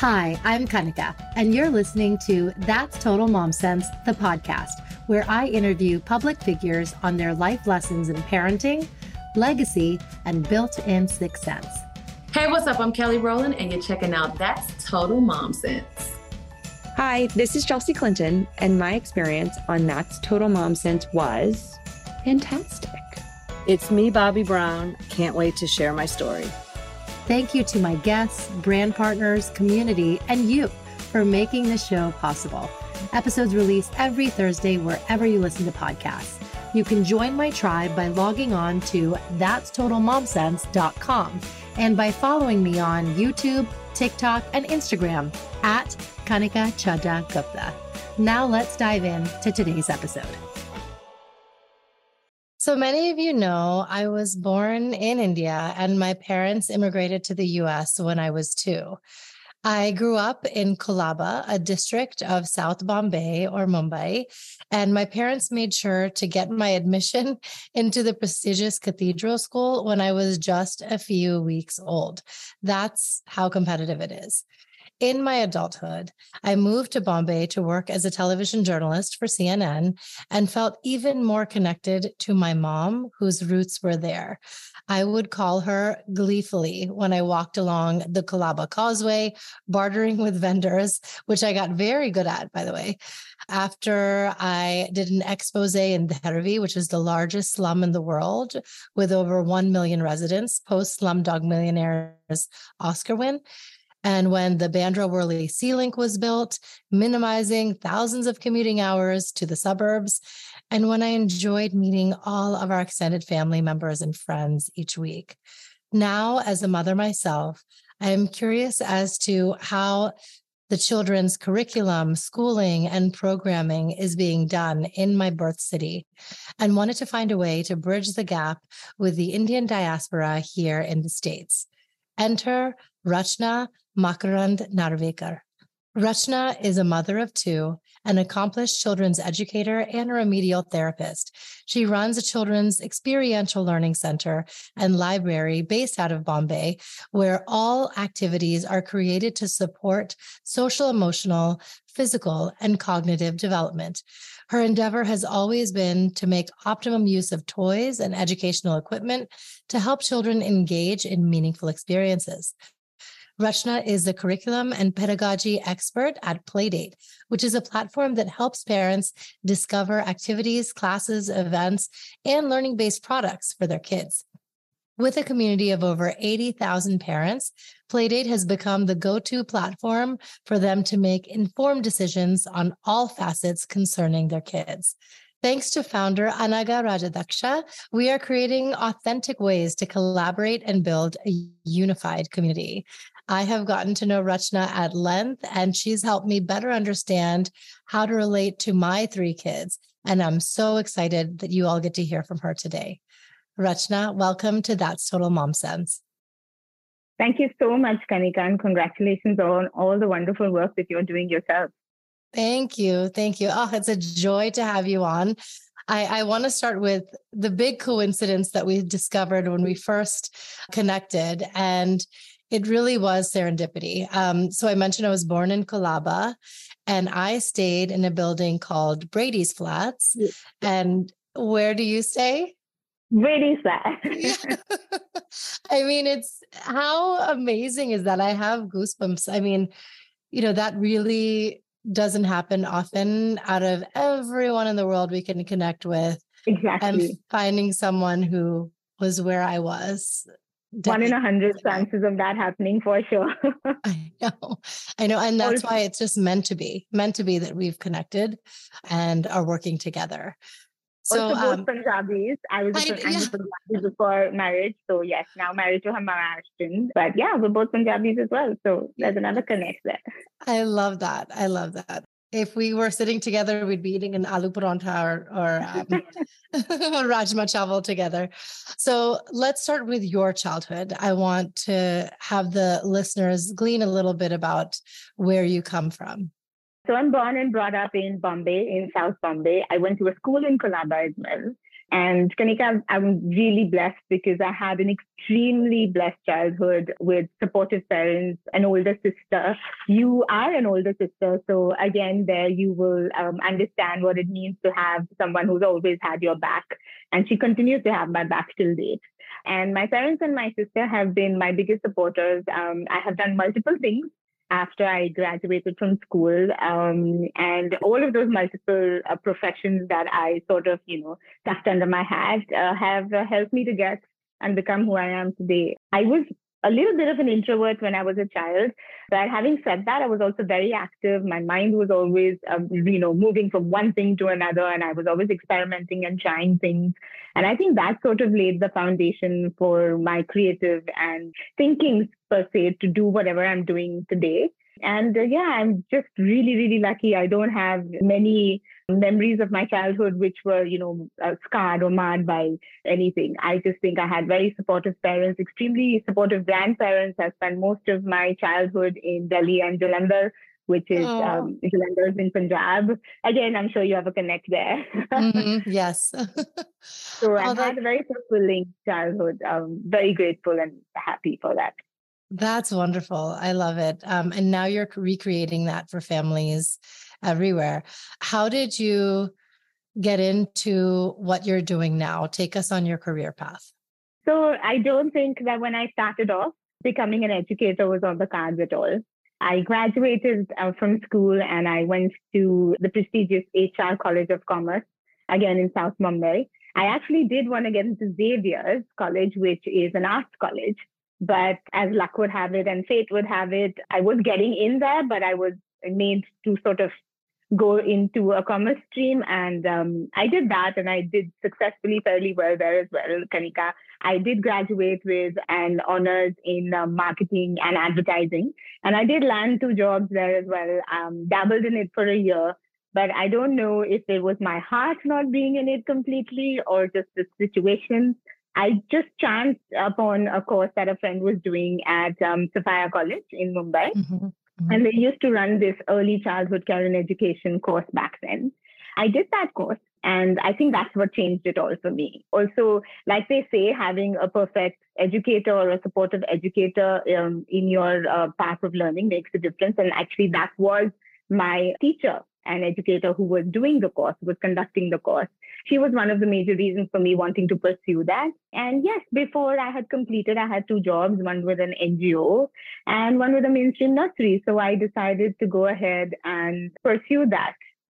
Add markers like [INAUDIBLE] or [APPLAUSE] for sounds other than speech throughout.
Hi, I'm Kanika, and you're listening to That's Total Mom Sense, the podcast, where I interview public figures on their life lessons in parenting, legacy, and built in sixth sense. Hey, what's up? I'm Kelly Rowland, and you're checking out That's Total Mom Sense. Hi, this is Chelsea Clinton, and my experience on That's Total Mom Sense was fantastic. It's me, Bobby Brown. Can't wait to share my story. Thank you to my guests, brand partners, community, and you for making the show possible. Episodes released every Thursday wherever you listen to podcasts. You can join my tribe by logging on to that'stotalmomsense.com and by following me on YouTube, TikTok, and Instagram at Kanika Chadha Gupta. Now let's dive in to today's episode. So many of you know I was born in India and my parents immigrated to the US when I was two. I grew up in Colaba, a district of South Bombay or Mumbai, and my parents made sure to get my admission [LAUGHS] into the prestigious cathedral school when I was just a few weeks old. That's how competitive it is. In my adulthood, I moved to Bombay to work as a television journalist for CNN and felt even more connected to my mom, whose roots were there. I would call her gleefully when I walked along the Colaba Causeway, bartering with vendors, which I got very good at, by the way. After I did an expose in Dharavi, which is the largest slum in the world with over 1 million residents, post Slumdog Millionaires Oscar win. And when the Bandra Worli Sea Link was built, minimizing thousands of commuting hours to the suburbs. And when I enjoyed meeting all of our extended family members and friends each week. Now, as a mother myself, I am curious as to how the children's curriculum, schooling, and programming is being done in my birth city, and wanted to find a way to bridge the gap with the Indian diaspora here in the States. Enter Rachna Makarand Narwekar. Rachna is a mother of two, an accomplished children's educator, and a remedial therapist. She runs a children's experiential learning center and library based out of Bombay, where all activities are created to support social, emotional, physical, and cognitive development. Her endeavor has always been to make optimum use of toys and educational equipment to help children engage in meaningful experiences. Rachna is the curriculum and pedagogy expert at Playdate, which is a platform that helps parents discover activities, classes, events, and learning based products for their kids. With a community of over 80,000 parents, Playdate has become the go to platform for them to make informed decisions on all facets concerning their kids. Thanks to founder Anagha Rajadhyaksha, we are creating authentic ways to collaborate and build a unified community. I have gotten to know Rachna at length, and she's helped me better understand how to relate to my three kids. And I'm so excited that you all get to hear from her today. Rachna, welcome to That's Total Mom Sense. Thank you so much, Kanika, and congratulations on all the wonderful work that you're doing yourself. Thank you. Thank you. Oh, it's a joy to have you on. I, I want to start with the big coincidence that we discovered when we first connected. And it really was serendipity. Um, so I mentioned I was born in Colaba and I stayed in a building called Brady's Flats. And where do you stay? Brady's Flats. [LAUGHS] I mean, it's how amazing is that? I have goosebumps. I mean, you know, that really doesn't happen often out of everyone in the world we can connect with. Exactly. And finding someone who was where I was one in a hundred chances of that happening for sure. [LAUGHS] I know. I know. And that's why it's just meant to be, meant to be that we've connected and are working together. So also both um, Punjabis. I was a yeah. Punjabi before marriage. So yes, now married to a Maharashtrian. But yeah, we're both Punjabis as well. So there's another connect there. I love that. I love that if we were sitting together, we'd be eating an aloo parantha or, or um, [LAUGHS] rajma chawal together. So let's start with your childhood. I want to have the listeners glean a little bit about where you come from. So I'm born and brought up in Bombay, in South Bombay. I went to a school in Colaba as well. And Kanika, I'm really blessed because I had an extremely blessed childhood with supportive parents, an older sister. You are an older sister. So again, there you will um, understand what it means to have someone who's always had your back. And she continues to have my back till date. And my parents and my sister have been my biggest supporters. Um, I have done multiple things after I graduated from school. Um, and all of those multiple uh, professions that I sort of, you know, tucked under my hat uh, have uh, helped me to get and become who I am today. I was a little bit of an introvert when I was a child. But having said that, I was also very active. My mind was always, um, you know, moving from one thing to another, and I was always experimenting and trying things. And I think that sort of laid the foundation for my creative and thinking per se to do whatever I'm doing today. And uh, yeah, I'm just really, really lucky. I don't have many memories of my childhood which were, you know, uh, scarred or marred by anything. I just think I had very supportive parents, extremely supportive grandparents. I spent most of my childhood in Delhi and Jalandhar, which is oh. um, Jalandhar in Punjab. Again, I'm sure you have a connect there. mm-hmm. [LAUGHS] Yes. so oh, I that... had a very fulfilling childhood. I'm very grateful and happy for that. That's wonderful. I love it. Um, and now you're recreating that for families everywhere. How did you get into what you're doing now? Take us on your career path. So I don't think that when I started off, becoming an educator was on the cards at all. I graduated uh, from school and I went to the prestigious HR College of Commerce, again in South Mumbai. I actually did want to get into Xavier's College, which is an arts college. But as luck would have it and fate would have it, I was getting in there, but I was made to sort of go into a commerce stream. And um, I did that and I did successfully fairly well there as well, Kanika. I did graduate with an honors in uh, marketing and advertising. And I did land two jobs there as well, um, dabbled in it for a year. But I don't know if it was my heart not being in it completely or just the situations I just chanced upon a course that a friend was doing at um, Sophia College in Mumbai. Mm-hmm. Mm-hmm. And they used to run this early childhood care and education course back then. I did that course, and I think that's what changed it all for me. Also, like they say, having a perfect educator or a supportive educator um, in your uh, path of learning makes a difference. And actually, that was my teacher and educator who was doing the course, was conducting the course she was one of the major reasons for me wanting to pursue that. And yes, before I had completed, I had two jobs, one with an NGO and one with a mainstream nursery. So I decided to go ahead and pursue that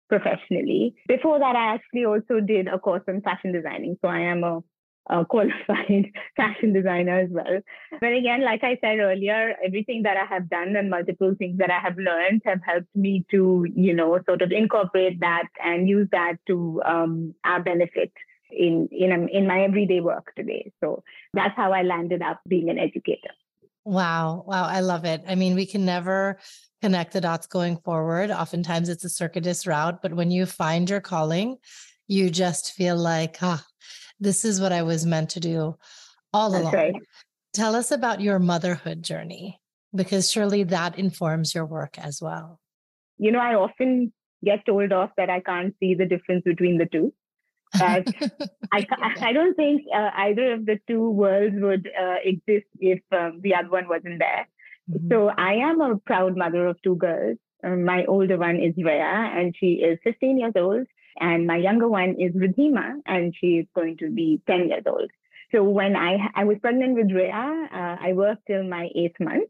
professionally. Before that, I actually also did a course in fashion designing. So I am a a qualified [LAUGHS] fashion designer as well. But again, like I said earlier, everything that I have done and multiple things that I have learned have helped me to, you know, sort of incorporate that and use that to um, our benefit in in um, in my everyday work today. So that's how I landed up being an educator. Wow. Wow. I love it. I mean, we can never connect the dots going forward. Oftentimes it's a circuitous route, but when you find your calling, you just feel like, ah, this is what I was meant to do all That's along. Right. Tell us about your motherhood journey, because surely that informs your work as well. You know, I often get told off that I can't see the difference between the two. But [LAUGHS] I, I don't think uh, either of the two worlds would uh, exist if um, the other one wasn't there. Mm-hmm. So I am a proud mother of two girls. Um, my older one is Rhea, and she is 15 years old. And my younger one is Ridhima, and she is going to be 10 years old. So when I, I was pregnant with Rhea, uh, I worked till my eighth month.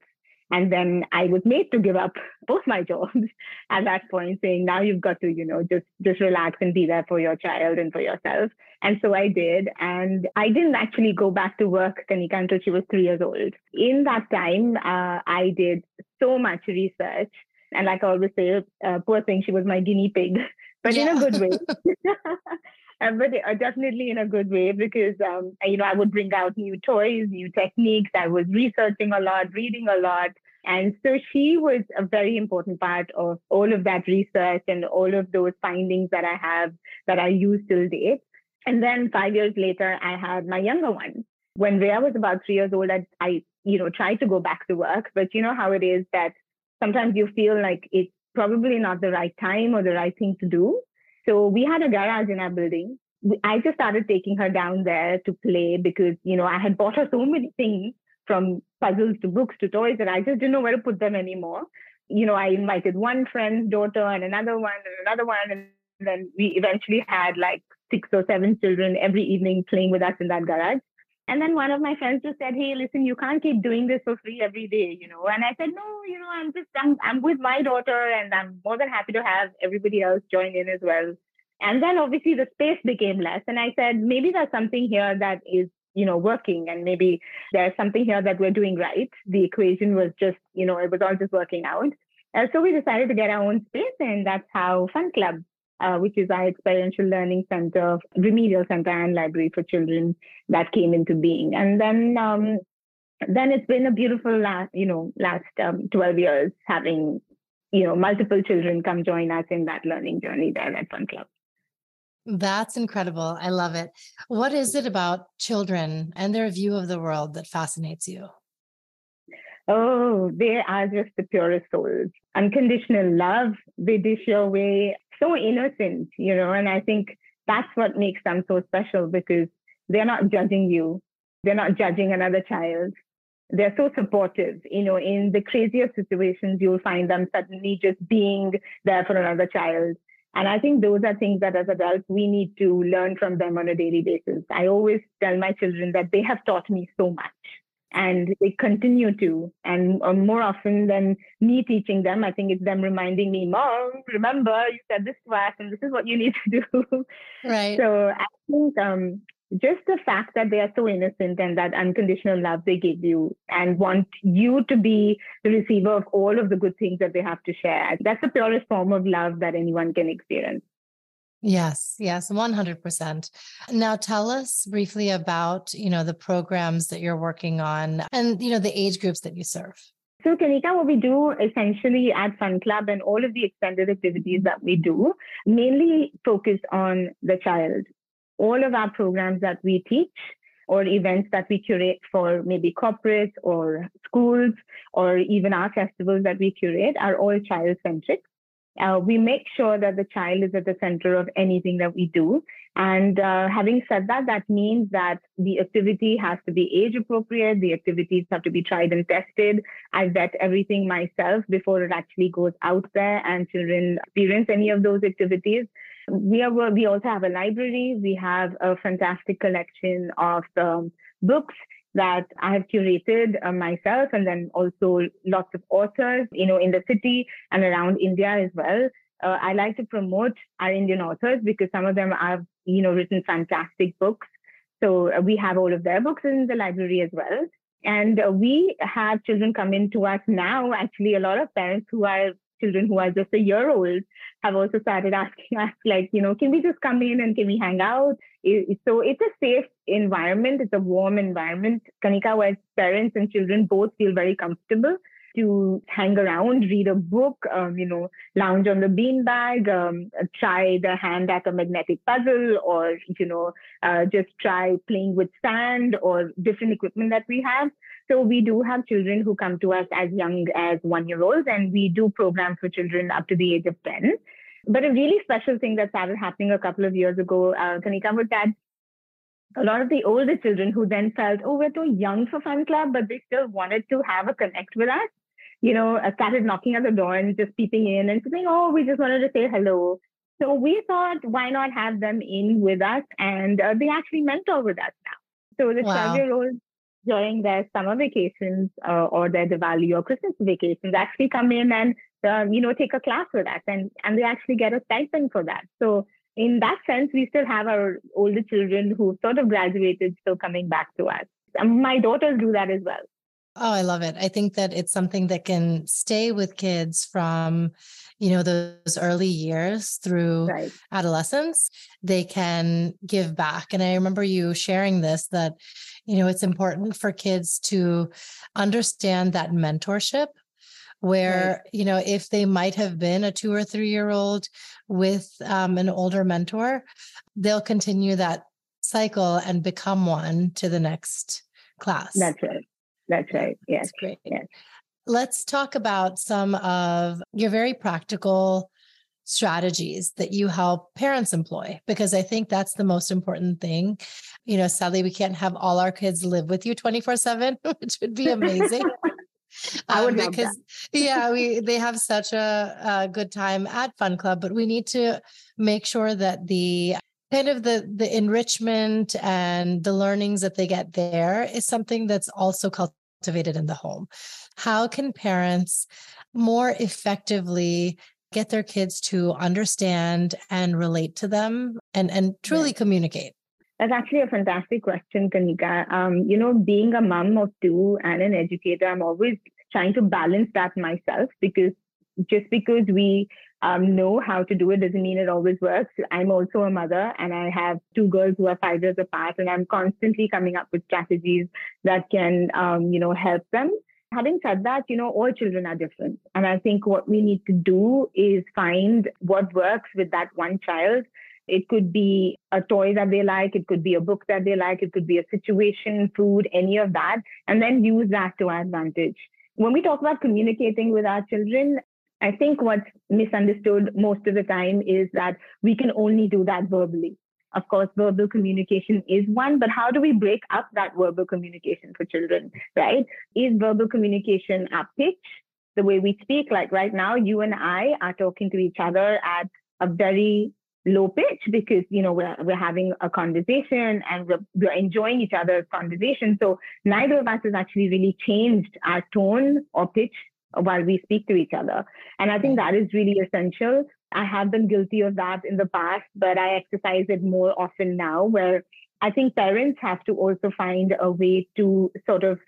And then I was made to give up both my jobs [LAUGHS] at that point, saying, now you've got to, you know, just, just relax and be there for your child and for yourself. And so I did. And I didn't actually go back to work, Kanika, until she was three years old. In that time, uh, I did so much research. And like I always say, uh, poor thing, she was my guinea pig [LAUGHS] but yeah. in a good way. [LAUGHS] [LAUGHS] but uh, definitely in a good way because um, you know I would bring out new toys, new techniques. I was researching a lot, reading a lot, and so she was a very important part of all of that research and all of those findings that I have that I use till date. And then five years later, I had my younger one. When Rhea was about three years old, I, I you know tried to go back to work, but you know how it is that sometimes you feel like it's probably not the right time or the right thing to do. So we had a garage in our building I just started taking her down there to play because, you know, I had bought her so many things from puzzles to books to toys that I just didn't know where to put them anymore. You know, I invited one friend's daughter and another one and another one. And then we eventually had like six or seven children every evening playing with us in that garage. And then one of my friends just said, Hey, listen, you can't keep doing this for free every day, you know. And I said, No, you know, I'm just I'm I'm with my daughter and I'm more than happy to have everybody else join in as well. And then obviously the space became less. And I said, maybe there's something here that is, you know, working and maybe there's something here that we're doing right. The equation was just, you know, it was all just working out. Uh, so we decided to get our own space and that's how Fun Club, uh, which is our experiential learning center, remedial center and library for children that came into being. And then, um, then it's been a beautiful last, you know, last um, 12 years having, you know, multiple children come join us in that learning journey there at Fun Club. That's incredible. I love it. What is it about children and their view of the world that fascinates you? Oh, they are just the purest souls. Unconditional love, they dish your way. So innocent, you know, and I think that's what makes them so special because they're not judging you. They're not judging another child. They're so supportive. You know, in the craziest situations, you'll find them suddenly just being there for another child and I think those are things that as adults, we need to learn from them on a daily basis. I always tell my children that they have taught me so much and they continue to. And uh, more often than me teaching them, I think it's them reminding me, Mom, remember you said this to us and this is what you need to do. Right. So I think um, just the fact that they are so innocent and that unconditional love they give you and want you to be the receiver of all of the good things that they have to share. That's the purest form of love that anyone can experience. Yes, yes, 100%. Now tell us briefly about, you know, the programs that you're working on and, you know, the age groups that you serve. So, Kanika, what we do essentially at Fun Club and all of the extended activities that we do mainly focus on the child all of our programs that we teach or events that we curate for maybe corporates or schools or even our festivals that we curate are all child centric. Uh, we make sure that the child is at the center of anything that we do. And uh, having said that, that means that the activity has to be age appropriate. The activities have to be tried and tested. I vet everything myself before it actually goes out there and children experience any of those activities we are we also have a library. We have a fantastic collection of um, books that I have curated uh, myself, and then also lots of authors, you know, in the city and around India as well. Uh, I like to promote our Indian authors because some of them have, you know, written fantastic books. So uh, we have all of their books in the library as well. And uh, we have children come in to us now, actually, a lot of parents who are children who are just a year old have also started [LAUGHS] asking us like you know can we just come in and can we hang out so it's a safe environment it's a warm environment kanika where parents and children both feel very comfortable to hang around, read a book, um, you know, lounge on the beanbag, um, try the hand at a magnetic puzzle, or you know, uh, just try playing with sand or different equipment that we have. So we do have children who come to us as young as one year olds, and we do programs for children up to the age of 10. But a really special thing that started happening a couple of years ago, uh, Kanika, was that a lot of the older children who then felt, oh, we're too young for Fun Club, but they still wanted to have a connect with us, you know, uh, started knocking at the door and just peeping in and saying, oh, we just wanted to say hello. So we thought, why not have them in with us? And uh, they actually mentor with us now. So the twelve-year-olds during their summer vacations uh, or their Diwali or Christmas vacations actually come in and um, you know take a class with us and and they actually get a stipend for that. So in that sense, we still have our older children who sort of graduated still coming back to us. And my daughters do that as well. Oh, I love it. I think that it's something that can stay with kids from, you know, those early years through right. adolescence. They can give back. And I remember you sharing this that, you know, it's important for kids to understand that mentorship where right. you know if they might have been a two or three year old with um, an older mentor they'll continue that cycle and become one to the next class that's right that's right. Yes. That's great. Yes. Let's talk about some of your very practical strategies that you help parents employ because I think that's the most important thing. You know, sadly, we can't have all our kids live with you 24 7, [LAUGHS] which would be [LAUGHS] amazing. I would um, because yeah, we they have such a, a good time at Fun Club, but we need to make sure that the kind of the the enrichment and the learnings that they get there is something that's also cultivated in the home. How can parents more effectively get their kids to understand and relate to them and and truly communicate? That's actually a fantastic question, Kanika. Um, you know, being a mom of two and an educator, I'm always trying to balance that myself because just because we um, know how to do it doesn't mean it always works. I'm also a mother and I have two girls who are five years apart, and I'm constantly coming up with strategies that can, um, you know, help them. Having said that, you know, all children are different. And I think what we need to do is find what works with that one child it could be a toy that they like. It could be a book that they like. It could be a situation, food, any of that, and then use that to our advantage. When we talk about communicating with our children, I think what's misunderstood most of the time is that we can only do that verbally. Of course, verbal communication is one, but how do we break up that verbal communication for children, right? Is verbal communication a pitch, the way we speak? Like right now, you and I are talking to each other at a very low pitch because you know we're we're having a conversation and we're, we're enjoying each other's conversation. So neither of us has actually really changed our tone or pitch while we speak to each other. And i think mm. that is really essential. I have been guilty of that in the past but i exercise it more often now where i think parents have to also find a way to sort of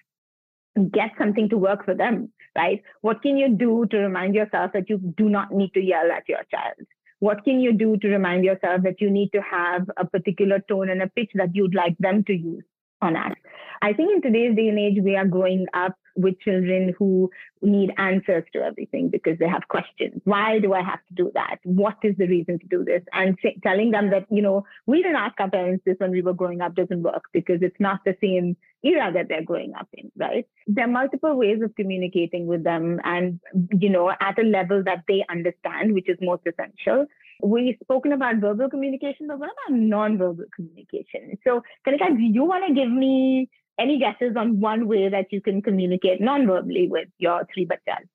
get something to work for them right? What can you do to remind yourself that you do not need to yell at your child what can you do to remind yourself that you need to have a particular tone and a pitch that you'd like them to use on us? I think in today's day and age, we are growing up with children who need answers to everything because they have questions. Why do I have to do that? What is the reason to do this? And say, telling them that, you know, we didn't ask our parents this when we were growing up doesn't work because it's not the same era that they're growing up in, right? There are multiple ways of communicating with them and, you know, at a level that they understand, which is most essential. We've spoken about verbal communication, but what about non-verbal communication? So, Kanika, do you want to give me any guesses on one way that you can communicate non-verbally with your three bachas?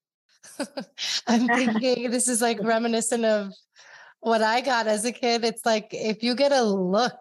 [LAUGHS] I'm thinking this is like reminiscent of what I got as a kid. It's like if you get a look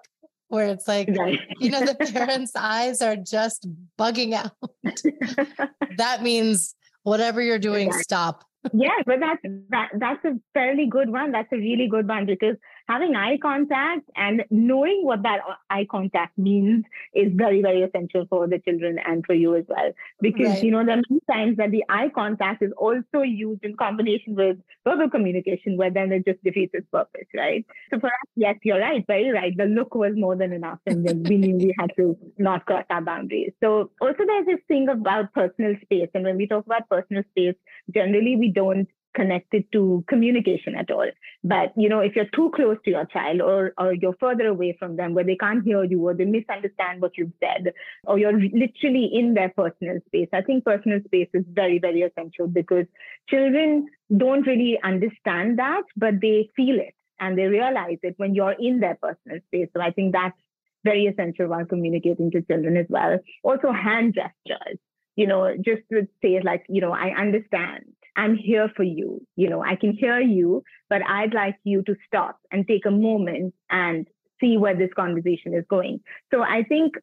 where it's like, right. you know, the parents' eyes are just bugging out. [LAUGHS] that means whatever you're doing, exactly. stop yeah, but that's that that's a fairly good one. That's a really good one because having eye contact and knowing what that uh, eye contact means is very, very essential for the children and for you as well. Because right. you know, there are many times that the eye contact is also used in combination with verbal communication, where then it just defeats its purpose, right? So for us, yes, you're right, very right. The look was more than enough, and then we knew we had to not cross our boundaries. So also there's this thing about personal space, and when we talk about personal space, generally we don't connected to communication at all. But you know, if you're too close to your child or or you're further away from them where they can't hear you or they misunderstand what you've said, or you're literally in their personal space, I think personal space is very, very essential because children don't really understand that, but they feel it and they realize it when you're in their personal space. So I think that's very essential while communicating to children as well. Also hand gestures you know, just to say like, you know, I understand. I'm here for you. You know, I can hear you, but I'd like you to stop and take a moment and see where this conversation is going. So I think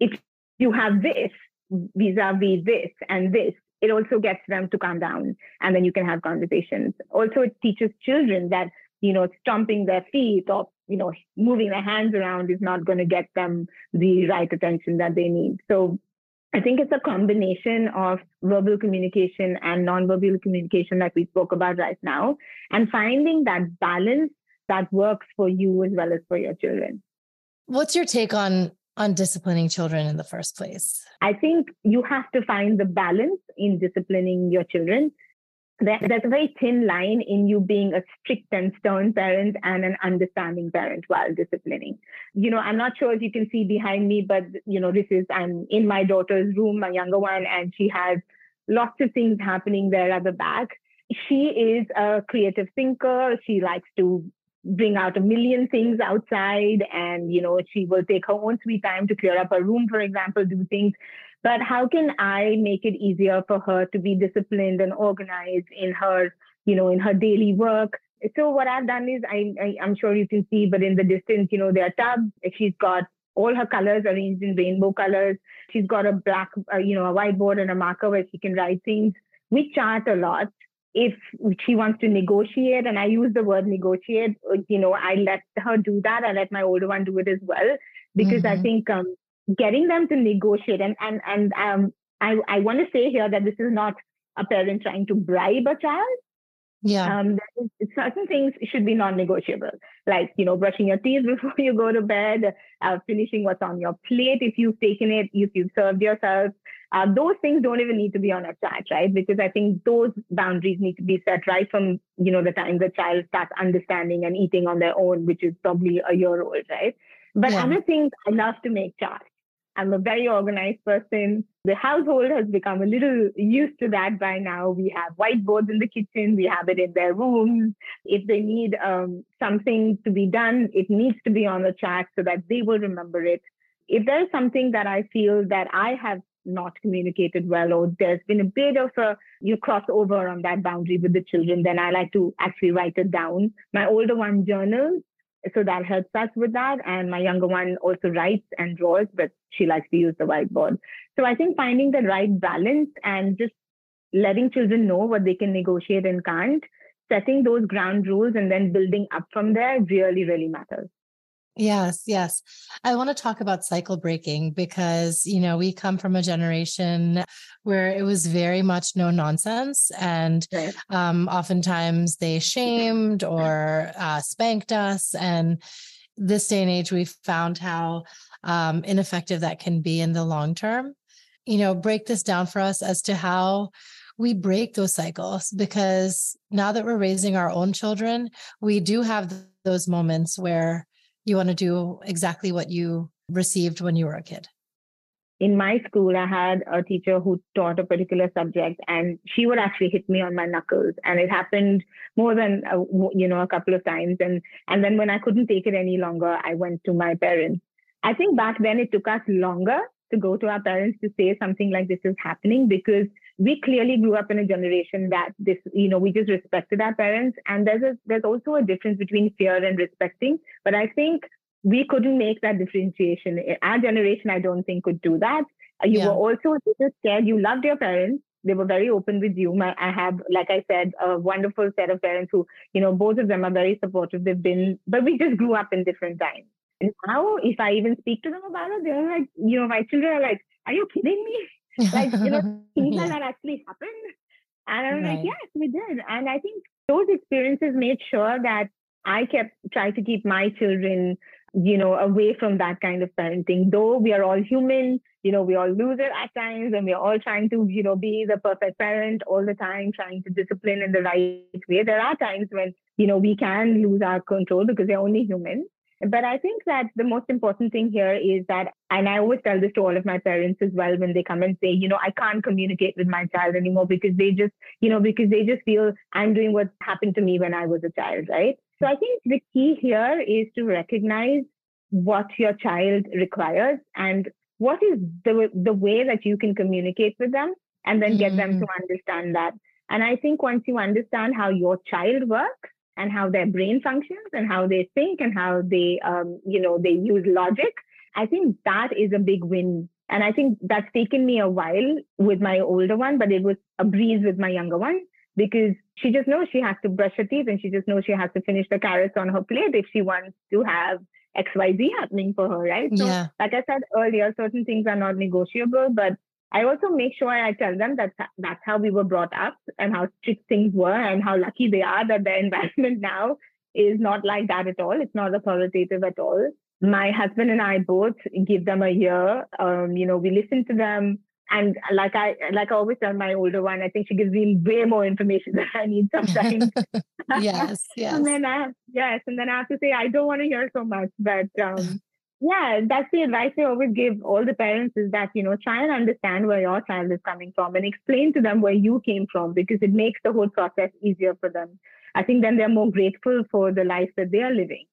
if you have this vis-a-vis this and this, it also gets them to calm down and then you can have conversations. Also, it teaches children that, you know, stomping their feet or, you know, moving their hands around is not going to get them the right attention that they need. So I think it's a combination of verbal communication and nonverbal communication that we spoke about right now, and finding that balance that works for you as well as for your children. What's your take on on disciplining children in the first place? I think you have to find the balance in disciplining your children there, there's a very thin line in you being a strict and stern parent and an understanding parent while disciplining. You know, I'm not sure if you can see behind me, but you know, this is I'm in my daughter's room, my younger one, and she has lots of things happening there at the back. she is a creative thinker. She likes to bring out a million things outside and you know she will take her own sweet time to clear up her room for example do things but how can i make it easier for her to be disciplined and organized in her you know in her daily work? So what i've done is I, I i'm sure you can see but in the distance you know there are tubs. She's got all her colors arranged in rainbow colors. She's got a black uh, you know a whiteboard and a marker where she can write things. We chart a lot. If she wants to negotiate, and I use the word negotiate, uh, you know, I let her do that. I let my older one do it as well because mm-hmm. I think um, getting them to negotiate and and and um, I I want to say here that this is not a parent trying to bribe a child. Yeah. Um, certain things should be non-negotiable, like you know, brushing your teeth [LAUGHS] before you go to bed, uh, finishing what's on your plate if you've taken it, if you've served yourself. Uh, those things don't even need to be on a chat, right? Because I think those boundaries need to be set right from you know the time the child starts understanding and eating on their own, which is probably a year old, right? But yeah. other things I love to make charts. I'm a very organized person. The household has become a little used to that by now. We have whiteboards in the kitchen, we have it in their rooms. If they need um, something to be done, it needs to be on the chart so that they will remember it. If there's something that I feel that I have not communicated well or there's been a bit of a you cross over on that boundary with the children then i like to actually write it down my older one journals so that helps us with that. And my younger one also writes and draws, but she likes to use the whiteboard. So I think finding the right balance and just letting children know what they can negotiate and can't, setting those ground rules and then building up from there really, really matters. Yes, yes. I want to talk about cycle breaking because, you know, we come from a generation where it was very much no nonsense. And right. um, oftentimes they shamed or uh, spanked us. And this day and age, we've found how um, ineffective that can be in the long term. You know, break this down for us as to how we break those cycles because now that we're raising our own children, we do have those moments where you want to do exactly what you received when you were a kid? In my school, I had a teacher who taught a particular subject, and she would actually hit me on my knuckles, and it happened more than a, you know a couple of times. And and then when I couldn't take it any longer, I went to my parents. I think back then it took us longer to go to our parents to say something like this is happening because we clearly grew up in a generation that this, you know, we just respected our parents. And there's a, there's also a difference between fear and respecting. But I think we couldn't make that differentiation. Our generation, I don't think, could do that. You yeah. were also just scared. You loved your parents. They were very open with you. My, I have, like I said, a wonderful set of parents who, you know, both of them are very supportive. They've been, but we just grew up in different times. And now, if I even speak to them about it, they're like, you know, my children are like, "Are you kidding me? Like you know [LAUGHS] things yeah. like that actually happened. And i'm right. like yes we did. And i think those experiences made sure that i kept trying to keep my children you know away from that kind of parenting. Though we are all human you know we all lose it at times and we're all trying to you know be the perfect parent all the time trying to discipline in the right way. There are times when you know we can lose our control because we're only human but I think that the most important thing here is that, and I always tell this to all of my parents as well when they come and say, you know, I can't communicate with my child anymore because they just, you know, because they just feel I'm doing what happened to me when I was a child, right? So I think the key here is to recognize what your child requires and what is the the way that you can communicate with them and then get them mm. to understand that. And I think once you understand how your child works, and how their brain functions and how they think and how they, um, you know, they use logic. I think that is a big win. And I think that's taken me a while with my older one, but it was a breeze with my younger one because she just knows she has to brush her teeth and she just knows she has to finish the carrots on her plate if she wants to have XYZ happening for her, right? So, yeah. like I said earlier, certain things are not negotiable, but I also make sure I tell them that that's how we were brought up and how strict things were and how lucky they are that their [LAUGHS] environment now is not like that at all. It's not authoritative at all. My husband and I both give them a year. Um, you know, we listen to them. And like I like I always tell my older one, I think she gives me way more information [LAUGHS] than I need sometimes. [LAUGHS] yes, yes. and then I yes, and then I have to say I don't want to hear so much, but um, yeah, that's the advice I always give all the parents is that, you know, try and understand where your child is coming from and explain to them where you came from because it makes the whole process easier for them. I think then they're more grateful for the life that they are living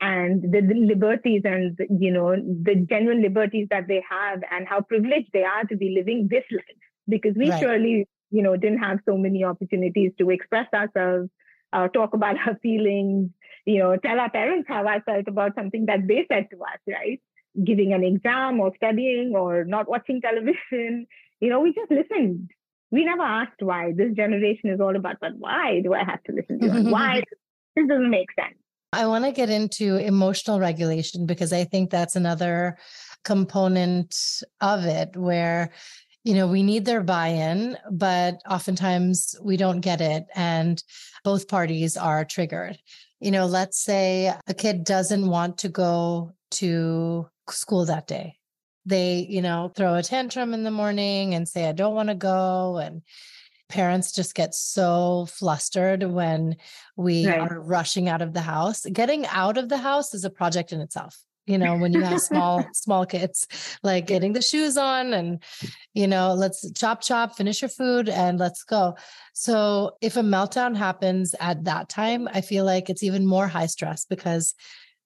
and the, the liberties and, you know, the genuine liberties that they have and how privileged they are to be living this life because we right. surely, you know, didn't have so many opportunities to express ourselves, uh, talk about [LAUGHS] our feelings, you know, tell our parents how I felt about something that they said to us, right? Giving an exam or studying or not watching [LAUGHS] television. You know, we just listened. We never asked why. This generation is all about, but why do I have to listen to you? why? [LAUGHS] This doesn't make sense. I want to get into emotional regulation because I think that's another component of it where you know we need their buy-in but oftentimes we don't get it and both parties are triggered you know, let's say a kid doesn't want to go to school that day. They, you know, throw a tantrum in the morning and say, I don't want to go. And parents just get so flustered when we right. are rushing out of the house. Getting out of the house is a project in itself you know when you have [LAUGHS] small small kids like getting the shoes on and you know let's chop chop finish your food and let's go. So if a meltdown happens at that time i feel like it's even more high stress because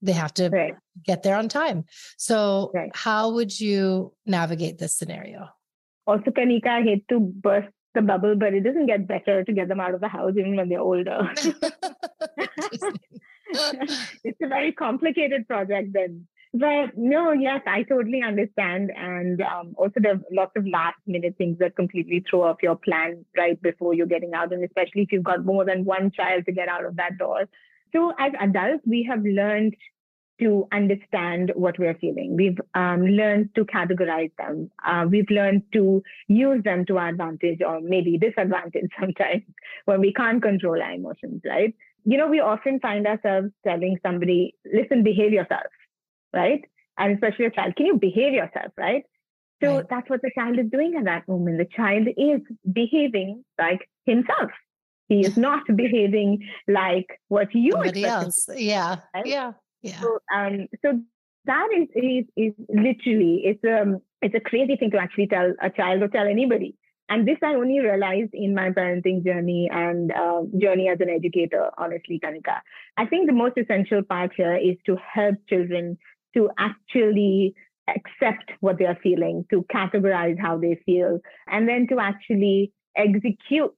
they have to right. get there on time. So right. how would you navigate this scenario? Also kanika i hate to burst the bubble but it doesn't get better to get them out of the house even when they're older [LAUGHS] [LAUGHS] it's a very complicated project then. But no, yes, I totally understand. And um, also, there are lots of last minute things that completely throw off your plan right before you're getting out. And especially if you've got more than one child to get out of that door. So, as adults, we have learned to understand what we're feeling. We've um, learned to categorize them. Uh, we've learned to use them to our advantage or maybe disadvantage [LAUGHS] sometimes when we can't control our emotions, right? You know, we often find ourselves telling somebody, listen, behave yourself, right? And especially a child, can you behave yourself, right? So right. that's what the child is doing at that moment. The child is behaving like himself. He is [LAUGHS] not behaving like what you Somebody else. Yeah. Right? Yeah. Yeah. So, um, so that is, is, is literally, it's, um, it's a crazy thing to actually tell a child or tell anybody and this I only realized in my parenting journey and uh, journey as an educator, honestly, Kanika. I think the most essential part here is to help children to actually accept what they are feeling, to categorize how they feel, and then to actually execute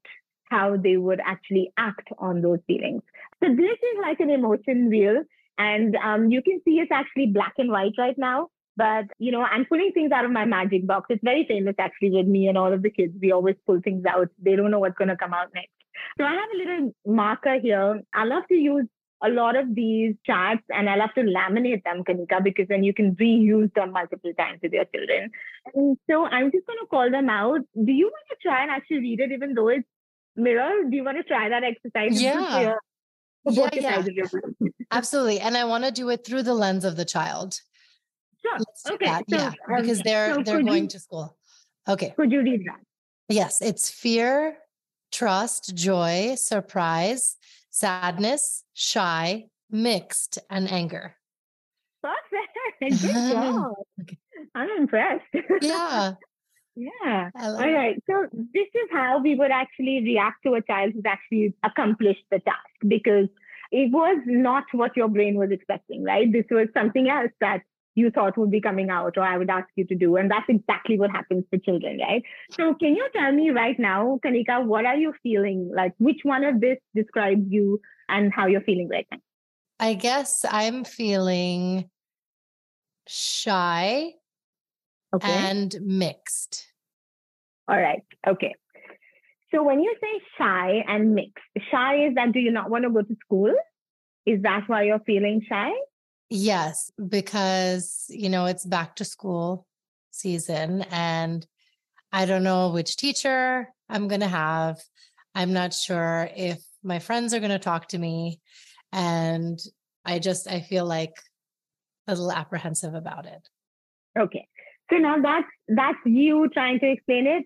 how they would actually act on those feelings. So this is like an emotion wheel, and um, you can see it's actually black and white right now. But, you know, I'm pulling things out of my magic box. It's very famous actually with me and all of the kids. We always pull things out. They don't know what's going to come out next. So I have a little marker here. I love to use a lot of these charts and I love to laminate them, Kanika, because then you can reuse them multiple times with your children. And so I'm just going to call them out. Do you want to try and actually read it even though it's mirror? Do you want to try that exercise? Yeah. Yeah, yeah. Absolutely. And I want to do it through the lens of the child. Sure. Okay. So, yeah, um, because they're so they're going you, to school. Okay. Could you read that? Yes, it's fear, trust, joy, surprise, sadness, shy, mixed, and anger. Perfect. [LAUGHS] Good [LAUGHS] job. okay. I'm impressed. [LAUGHS] Yeah. yeah. All right. It. So this is how we would actually react to a child who's actually accomplished the task because it was not what your brain was expecting, right? This was something else that you thought would be coming out or I would ask you to do. And that's exactly what happens for children, right? So can you tell me right now, Kanika, what are you feeling? Like which one of this describes you and how you're feeling right now? I guess I'm feeling shy okay. and mixed. All right. Okay. So when you say shy and mixed, shy is that do you not want to go to school? Is that why you're feeling shy? Yes, because, you know, it's back to school season and I don't know which teacher I'm going to have. I'm not sure if my friends are going to talk to me. And I just, I feel like a little apprehensive about it. Okay. So now that's, that's you trying to explain it.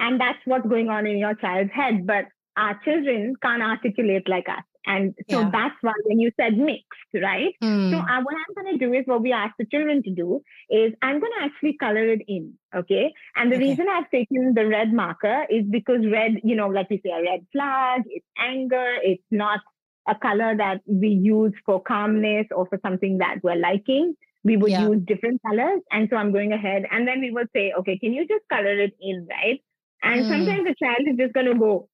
And that's what's going on in your child's head. But our children can't articulate like us And so Yeah. that's why when you said mixed, right? Hmm. So uh, what I'm going to do is what we ask the children to do is I'm going to actually color it in. Okay. And the Okay. reason I've taken the red marker is because red, you know, like we say, a red flag, it's anger, it's not a color that we use for calmness or for something that we're liking. We would Yeah. use different colors. And so I'm going ahead and then we will say, okay, can you just color it in, right? And Mm. sometimes the child is just going to go,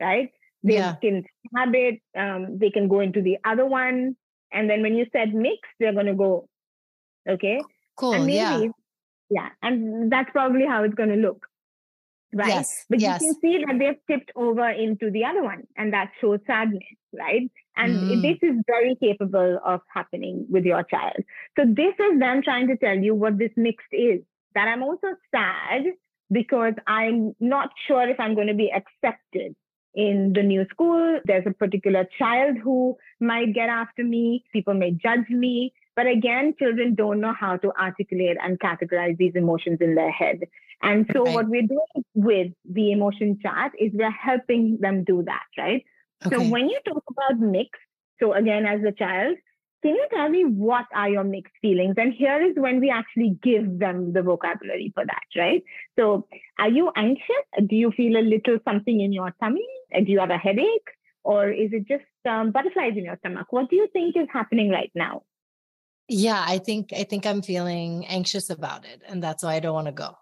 right? They Yeah. can stab it, um, they can go into the other one. And then when you said mix, they're going to go, okay? Cool. and maybe, Yeah. yeah. And that's probably how it's going to look, right? Yes. But yes. you can see that they've tipped over into the other one, and that shows sadness, right? And Mm. this is very capable of happening with your child. So this is them trying to tell you what this mixed is. That I'm also sad because I'm not sure if I'm going to be accepted in the new school. There's a particular child who might get after me. People may judge me. But again, children don't know how to articulate and categorize these emotions in their head. And so, Right. what we're doing with the emotion chart is we're helping them do that, right? So, when you talk about mixed, so again, as a child, can you tell me what are your mixed feelings? And here is when we actually give them the vocabulary for that, right? So, are you anxious? Do you feel a little something in your tummy? Do you have a headache? Or is it just um, butterflies in your stomach? What do you think is happening right now? yeah, I think I think I'm feeling anxious about it, and that's why I don't want to go.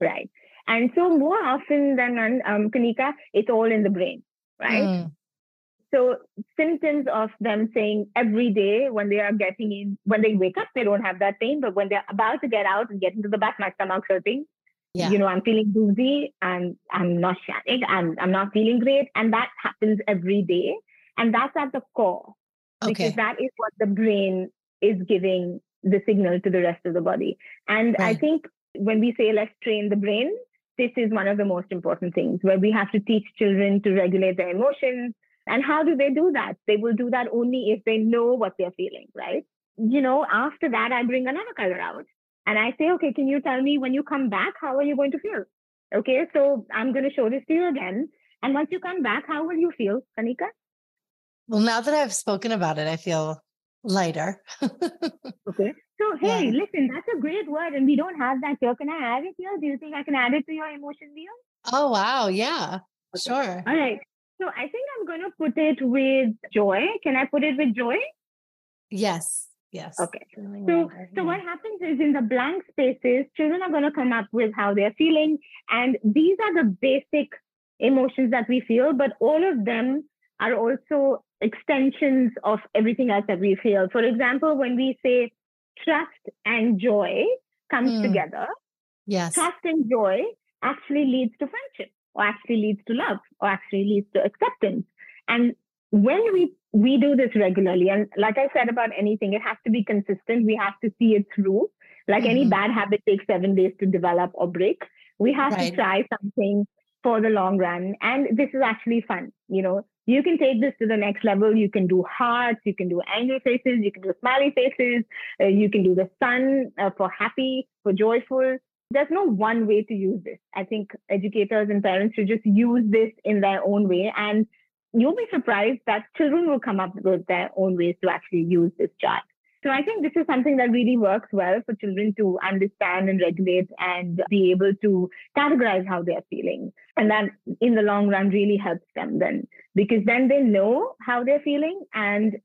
Right. And so, more often than not, um, Kanika, it's all in the brain, right? Mm, So symptoms of them saying every day when they are getting in, when they wake up, they don't have that pain, but when they're about to get out and get into the bath, my stomach's hurting. Yeah. You know, I'm feeling doozy and I'm not shattered. I'm I'm not feeling great. And that happens every day. And that's at the core. Because that is what the brain is giving the signal to the rest of the body. And I think when we say let's train the brain, this is one of the most important things where we have to teach children to regulate their emotions. And how do they do that? They will do that only if they know what they're feeling, right? You know, after that, I bring another color out and I say, okay, can you tell me when you come back, how are you going to feel? Okay, so I'm going to show this to you again. And once you come back, how will you feel, Kanika? Well, now that I've spoken about it, I feel lighter. Okay. [LAUGHS] So, hey, Yeah. listen, that's a great word, and we don't have that here. Can I add it here? Do you think I can add it to your emotion wheel? oh wow, yeah, sure. All right. So, I think I'm going to put it with joy. Can I put it with joy? Yes, yes. Okay. Feeling So, so yeah. what happens is in the blank spaces, children are going to come up with how they're feeling. And these are the basic emotions that we feel, but all of them are also extensions of everything else that we feel. For example, when we say trust and joy comes Hmm. together, Yes. trust and joy actually leads to friendship or actually leads to love or actually leads to acceptance and when we we do this regularly and like i said about anything it has to be consistent we have to see it through like any Mhm. bad habit takes seven days to develop or break we have Right. to try something for the long run and this is actually fun you know you can take this to the next level you can do hearts you can do angry faces you can do smiley faces uh, you can do the sun uh, for happy for joyful there's no one way to use this. I think educators and parents should just use this in their own way. And you'll be surprised that children will come up with their own ways to actually use this chart. So I think this is something that really works well for children to understand and regulate and be able to categorize how they're feeling. And that in the long run really helps them then because then they know how they're feeling. And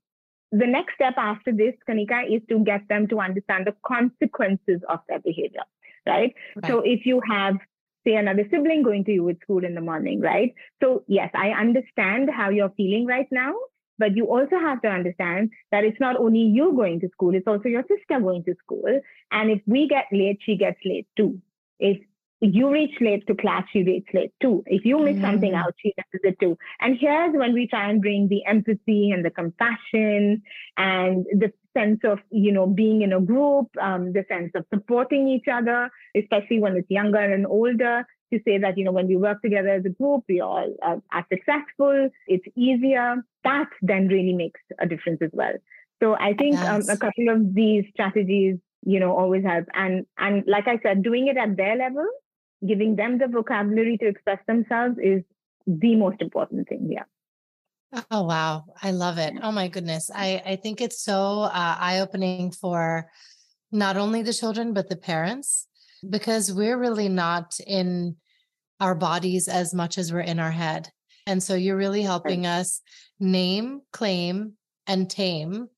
the next step after this, Kanika, is to get them to understand the consequences of their behavior right? So if you have, say, another sibling going to you at school in the morning, right? So yes, I understand how you're feeling right now, but you also have to understand that it's not only you going to school, it's also your sister going to school. And if we get late, she gets late too. If you reach late to class, she reaches late too. If you miss something Mm. out, she misses it too. And here's when we try and bring the empathy and the compassion and the sense of, you know, being in a group, um, the sense of supporting each other, especially when it's younger and older, to say that, you know, when we work together as a group, we all uh, are successful, it's easier. That then really makes a difference as well. So I think um, a couple of these strategies, you know, always help. And and like I said, doing it at their level, giving them the vocabulary to express themselves is the most important thing Yeah. Oh wow, I love it. Oh my goodness. I I think it's so uh, eye-opening for not only the children but the parents because we're really not in our bodies as much as we're in our head. And so you're really helping us name, claim and tame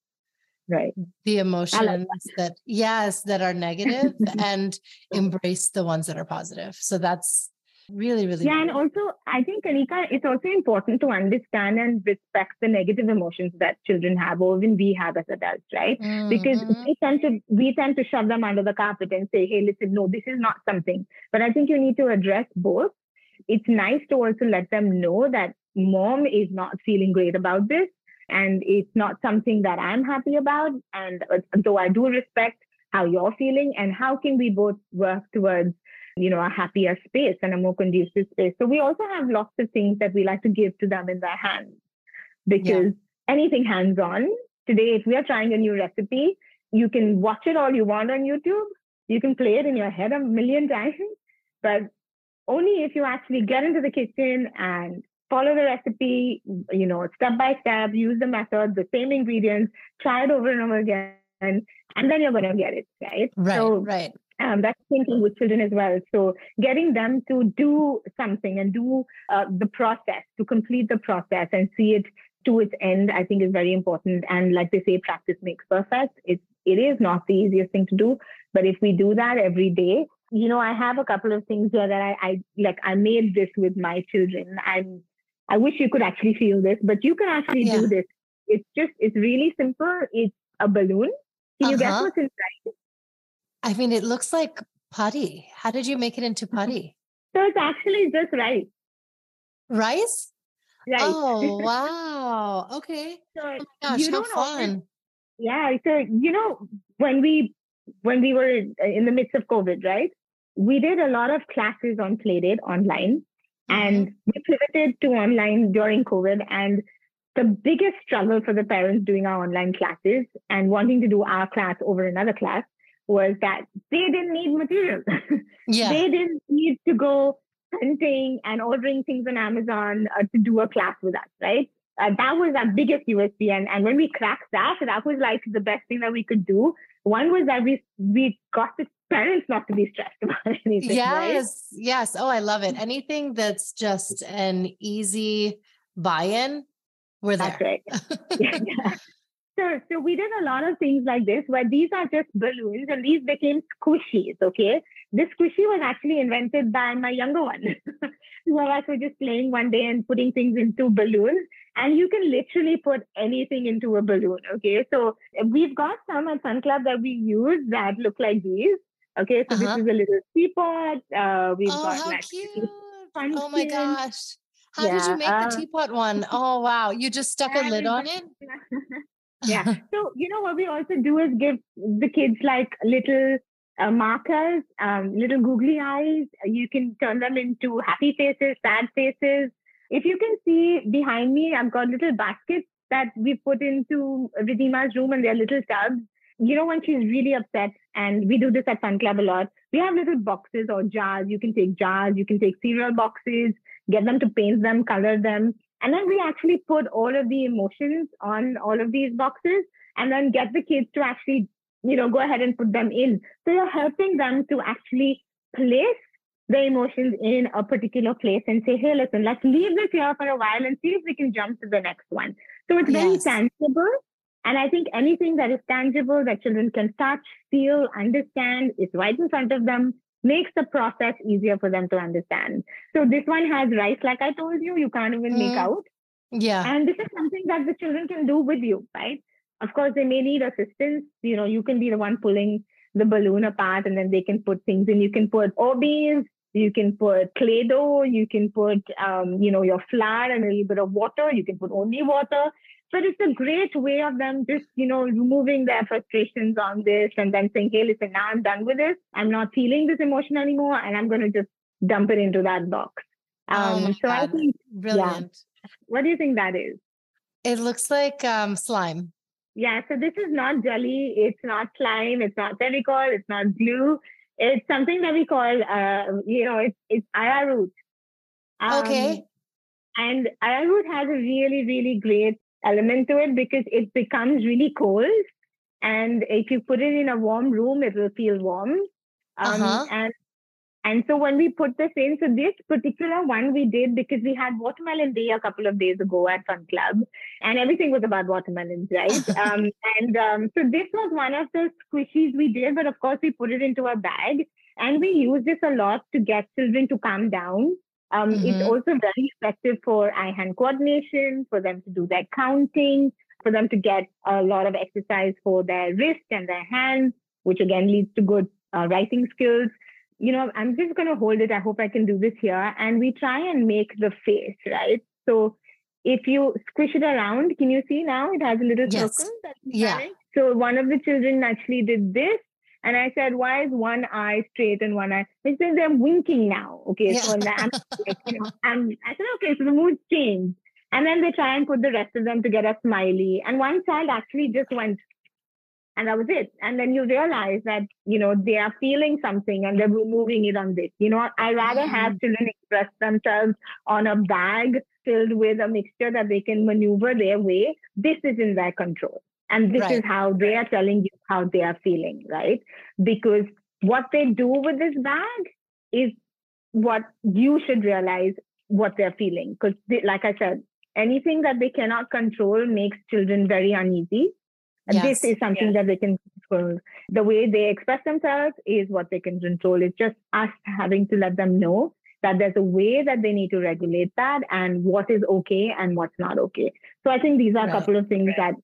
right. the emotions that yes that are negative [LAUGHS] and embrace the ones that are positive. So that's really really yeah and also i think anika it's also important to understand and respect the negative emotions that children have or even we have as adults right? Mm-hmm. because we tend to we tend to shove them under the carpet and say hey listen no this is not something. But i think you need to address both. It's nice to also let them know that mom is not feeling great about this and it's not something that i'm happy about and uh, though i do respect how you're feeling and how can we both work towards you know, a happier space and a more conducive space. So we also have lots of things that we like to give to them in their hands because yeah. anything hands on today, if we are trying a new recipe, you can watch it all you want on YouTube. You can play it in your head a million [LAUGHS] times, but only if you actually get into the kitchen and follow the recipe, you know, step by step, use the method, the same ingredients, try it over and over again, and then you're going to get it, right? Right, so, right. Um, that's thinking with children as well. So getting them to do something and do uh, the process, to complete the process and see it to its end, I think is very important. And like they say, practice makes perfect. It's it is not the easiest thing to do, but if we do that every day, you know, I have a couple of things here that I, I like. I made this with my children. I'm I wish you could actually feel this, but you can actually yeah. do this. It's just it's really simple. It's a balloon. Can you uh-huh. guess what's inside? I mean, it looks like putty. How did you make it into mm-hmm. putty? So it's actually just rice. Rice? Right. Oh [LAUGHS] wow. Okay. So oh gosh, you how fun. yeah. So you know, when we when we were in the midst of COVID, right? We did a lot of classes on Playdate online. Mm-hmm. And we pivoted to online during COVID. And the biggest struggle for the parents doing our online classes and wanting to do our class over another class was that they didn't need materials. [LAUGHS] Yeah. they didn't need to go hunting and ordering things on Amazon uh, to do a class with us, right? Uh, that was our biggest USP. And, and when we cracked that, that was like the best thing that we could do. One was that we we got the parents not to be stressed [LAUGHS] about anything. Yes, right? yes. Oh, I love it. Anything that's just an easy buy-in, we're there. That's right. [LAUGHS] yeah. So, so we did a lot of things like this where these are just balloons and these became squishies. Okay. This squishy was actually invented by my younger one. Two of us were just playing one day and putting things into balloons. And you can literally put anything into a balloon. Okay. So we've got some at Fun Club that we use that look like these. Okay. So uh-huh. this is a little teapot. Uh, we've oh, got how like cute. Oh my gosh. How yeah, did you make uh, the teapot one? Oh wow. You just stuck a lid on [LAUGHS] it? yeah. [LAUGHS] So, you know, what we also do is give the kids like little uh, markers, um, little googly eyes. You can turn them into happy faces, sad faces. If you can see behind me, I've got little baskets that we put into Ridhima's room and they're little tubs. You know, when she's really upset, and we do this at Fun Club a lot, we have little boxes or jars. You can take jars, you can take cereal boxes, get them to paint them, color them. And then we actually put all of the emotions on all of these boxes and then get the kids to actually, you know, go ahead and put them in. So you're helping them to actually place the emotions in a particular place and say, hey, listen, let's leave this here for a while and see if we can jump to the next one. So it's very yes. tangible. And I think anything that is tangible that children can touch, feel, understand is right in front of them makes the process easier for them to understand. So this one has rice, like I told you, you can't even mm. make out. Yeah. And this is something that the children can do with you, right? Of course, they may need assistance. You know, you can be the one pulling the balloon apart and then they can put things in. You can put Orbeez, you can put clay dough, you can put, um, you know, your flour and a little bit of water. You can put only water. But it's a great way of them just, you know, removing their frustrations on this and then saying, hey, listen, now I'm done with this. I'm not feeling this emotion anymore. And I'm going to just dump it into that box. Oh um, oh so God. I think, brilliant. Yeah. What do you think that is? It looks like um, slime. Yeah. So this is not jelly. It's not slime. It's not Fevicol. It's not glue. It's something that we call, uh, you know, it's, it's arrowroot. Um, okay. And arrowroot has a really, really great element to it because it becomes really cold. And if you put it in a warm room, it will feel warm. Um, uh-huh. And and so when we put this in, so this particular one we did because we had watermelon day a couple of days ago at Fun Club, and everything was about watermelons, right? [LAUGHS] um, and um, so this was one of the squishies we did, but of course we put it into a bag, and we use this a lot to get children to calm down. Um, mm-hmm. It's also very effective for eye-hand coordination, for them to do their counting, for them to get a lot of exercise for their wrist and their hands, which again leads to good uh, writing skills you know, I'm just going to hold it. I hope I can do this here. And we try and make the face, right? So if you squish it around, can you see now? It has a little yes. circle. yeah. So one of the children actually did this. And I said, why is one eye straight and one eye? They said they're winking now. Okay. Yeah. So I'm, you know, I'm, I said, okay, so the mood changed. And then they try and put the rest of them to get a smiley. And one child actually just went and that was it and then you realize that you know they are feeling something and they're removing it on this you know i rather mm-hmm. have children express themselves on a bag filled with a mixture that they can maneuver their way this is in their control and this right. is how they are telling you how they are feeling right because what they do with this bag is what you should realize what they're feeling because like i said anything that they cannot control makes children very uneasy Yes. This is something yes. that they can control. The way they express themselves is what they can control. It's just us having to let them know that there's a way that they need to regulate that and what is okay and what's not okay. So I think these are a right. couple of things that,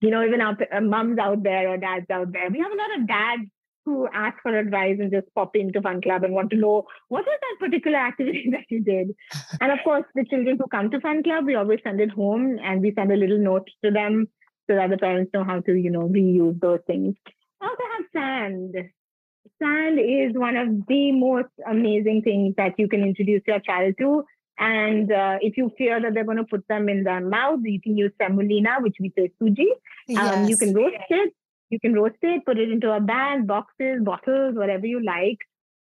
you know, even our uh, moms out there or dads out there, we have a lot of dads who ask for advice and just pop into Fun Club and want to know what was that particular activity [LAUGHS] that you did. [LAUGHS] and of course, the children who come to Fun Club, we always send it home and we send a little note to them so that the parents know how to, you know, reuse those things. I also have sand. Sand is one of the most amazing things that you can introduce your child to. And uh, if you fear that they're going to put them in their mouth, you can use semolina, which we say suji. Yes. Um, you can roast it. You can roast it, put it into a bag, boxes, bottles, whatever you like.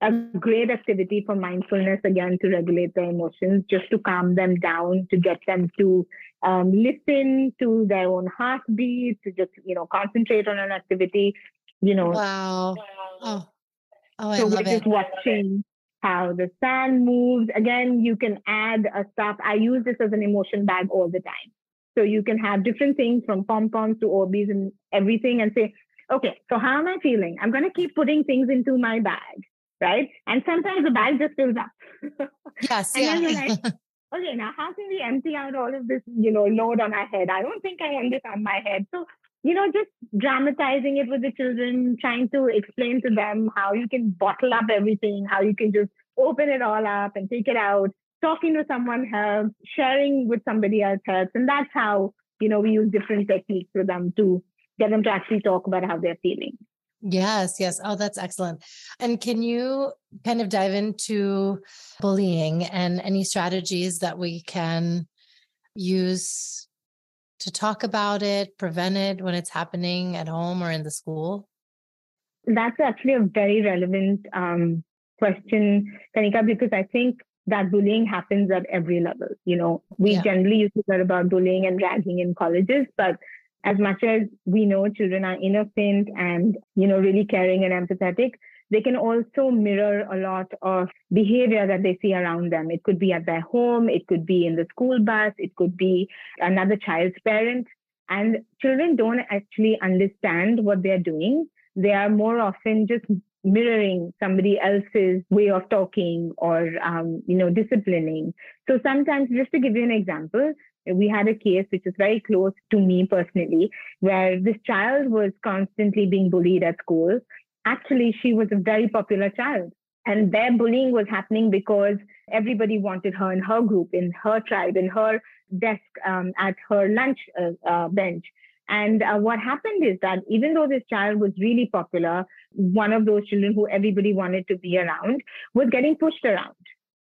A great activity for mindfulness, again, to regulate their emotions, just to calm them down, to get them to um, listen to their own heartbeat, to just, you know, concentrate on an activity, you know. Wow. Oh, oh I so love we're just watching how the sand moves. Again, you can add a stuff. I use this as an emotion bag all the time. So you can have different things from pom-poms to Orbeez and everything and say, okay, so how am I feeling? I'm going to keep putting things into my bag, right? And sometimes the bag just fills up. [LAUGHS] Yes, and yeah. [LAUGHS] okay, now how can we empty out all of this, you know, load on our head? I don't think I want this on my head. So, you know, just dramatizing it with the children, trying to explain to them how you can bottle up everything, how you can just open it all up and take it out. Talking to someone helps, sharing with somebody else helps. And that's how, you know, we use different techniques with them to get them to actually talk about how they're feeling. Yes, yes. Oh, that's excellent. And can you kind of dive into bullying and any strategies that we can use to talk about it, prevent it when it's happening at home or in the school? That's actually a very relevant um, question, Kanika, because I think that bullying happens at every level. You know, we yeah. generally used to hear about bullying and ragging in colleges, but as much as we know children are innocent and you know really caring and empathetic they can also mirror a lot of behavior that they see around them. It could be at their home it could be in the school bus it could be another child's parent. And children don't actually understand what they're doing. They are more often just mirroring somebody else's way of talking or um, you know disciplining. So sometimes just to give you an example we had a case which is very close to me personally, where this child was constantly being bullied at school. Actually, she was a very popular child. And their bullying was happening because everybody wanted her in her group, in her tribe, in her desk, um, at her lunch uh, uh, bench. And uh, what happened is that even though this child was really popular, one of those children who everybody wanted to be around was getting pushed around.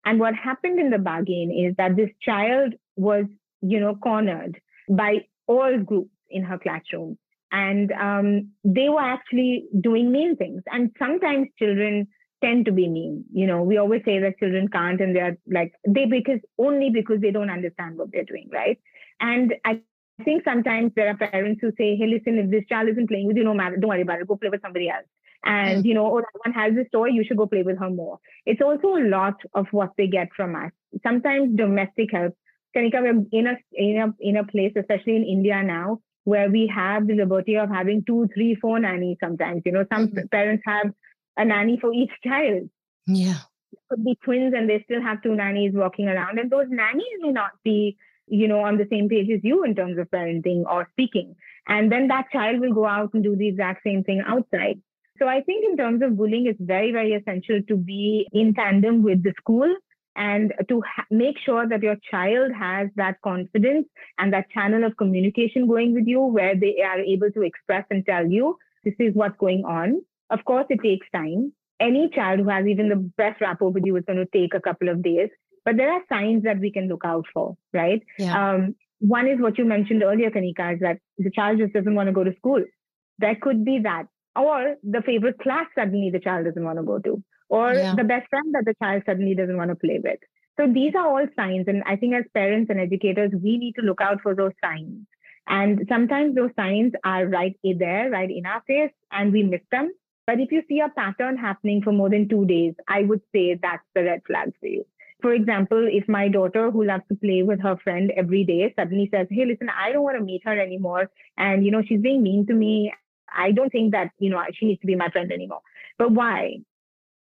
And what happened in the bargain is that this child was you know, cornered by all groups in her classroom. And um, they were actually doing mean things. And sometimes children tend to be mean. You know, we always say that children can't and they're like, they because only because they don't understand what they're doing, right? And I think sometimes there are parents who say, hey, listen, if this child isn't playing with you, no matter, don't worry about it, go play with somebody else. And, mm. you know, or that one has this toy, you should go play with her more. It's also a lot of what they get from us. Sometimes domestic help. Kanika, we're in a, in a, in a place, especially in India now, where we have the liberty of having two, three, four nannies sometimes. You know, some mm-hmm. parents have a nanny for each child. Yeah. It could be twins and they still have two nannies walking around. And those nannies may not be, you know, on the same page as you in terms of parenting or speaking. And then that child will go out and do the exact same thing outside. So I think in terms of bullying, it's very, very essential to be in tandem with the school and to ha- make sure that your child has that confidence and that channel of communication going with you where they are able to express and tell you this is what's going on. Of course it takes time. Any child who has even the best rapport with you is going to take a couple of days but there are signs that we can look out for right? Yeah. um, one is what you mentioned earlier kanika is that the child just doesn't want to go to school. There could be that or the favorite class suddenly the child doesn't want to go to or yeah. the best friend that the child suddenly doesn't want to play with. So these are all signs. And I think as parents and educators, we need to look out for those signs. And sometimes those signs are right there, right in our face, and we miss them. But if you see a pattern happening for more than two days, I would say that's the red flag for you. For example, if my daughter who loves to play with her friend every day suddenly says, Hey, listen, I don't want to meet her anymore. And, you know, she's being mean to me. I don't think that, you know, she needs to be my friend anymore. But why?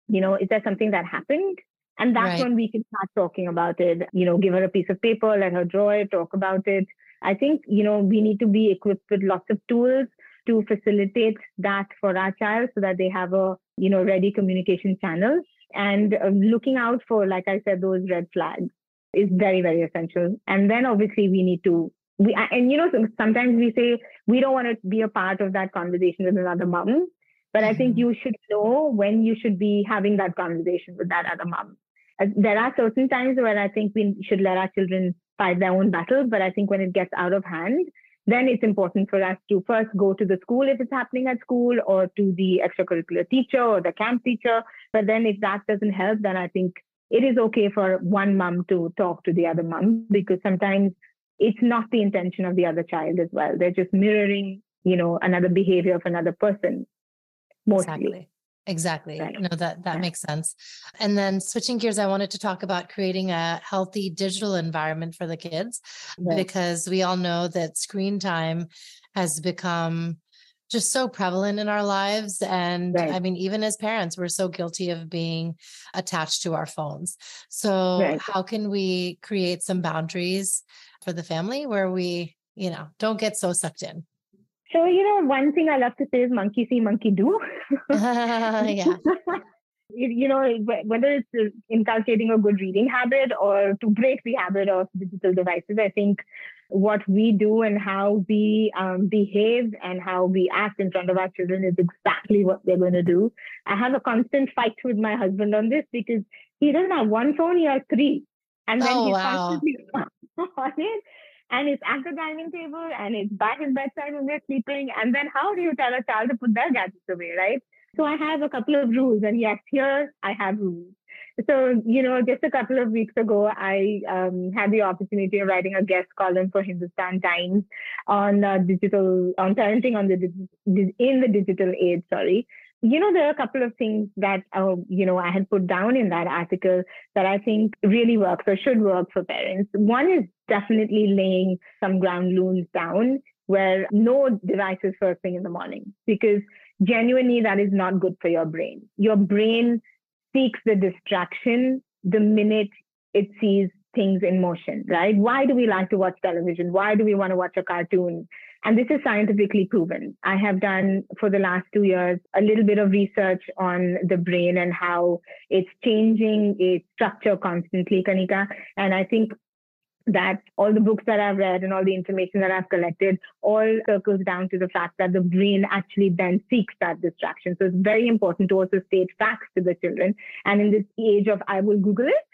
You know, is there something that happened? And that's right. when we can start talking about it. You know, give her a piece of paper, let her draw it, talk about it. I think, you know, we need to be equipped with lots of tools to facilitate that for our child so that they have a, you know, ready communication channel. And uh, looking out for, like I said, those red flags is very, very essential. And then obviously we need to we and you know sometimes we say we don't want to be a part of that conversation with another mom but mm-hmm. I think mm-hmm. you should know when you should be having that conversation with that other mom. Uh, there are certain times where I think we should let our children fight their own battles, but I think when it gets out of hand, then it's important for us to first go to the school if it's happening at school or to the extracurricular teacher or the camp teacher. But then if that doesn't help, then I think it is okay for one mom to talk to the other mom because sometimes it's not the intention of the other child as well. They're just mirroring, you know, another behavior of another person mostly. Exactly. Exactly. Right. No, that that yeah. makes sense. And then switching gears, I wanted to talk about creating a healthy digital environment for the kids right. because we all know that screen time has become just so prevalent in our lives. And right. I mean, even as parents, we're so guilty of being attached to our phones. So, how can we create some boundaries for the family where we, you know, don't get so sucked in? So, you know, one thing I love to say is monkey see, monkey do. uh, [LAUGHS] yeah. [LAUGHS] you know, whether it's inculcating a good reading habit or to break the habit of digital devices, I think what we do and how we um, behave and how we act in front of our children is exactly what they're going to do. I have a constant fight with my husband on this because he doesn't have one phone, he has three. And then oh, he's wow. constantly [LAUGHS] on it and it's at the dining table and it's by his bedside when they're sleeping. And then how do you tell a child to put their gadgets away, right? So I have a couple of rules, and yes, here I have rules. So, you know, just a couple of weeks ago, I um, had the opportunity of writing a guest column for Hindustan Times on uh, digital, on parenting on the in the digital age. Sorry, you know, there are a couple of things that, uh, you know, I had put down in that article that I think really works or should work for parents. One is definitely laying some ground rules down where no devices first thing in the morning, because genuinely that is not good for your brain. Your brain seeks the distraction the minute it sees things in motion, right? Why do we like to watch television? Why do we want to watch a cartoon? And this is scientifically proven. I have done for the last two years a little bit of research on the brain and how it's changing its structure constantly, Kanika. And I think that all the books that I've read and all the information that I've collected all circles down to the fact that the brain actually then seeks that distraction. So it's very important to also state facts to the children. And in this age of I will Google it,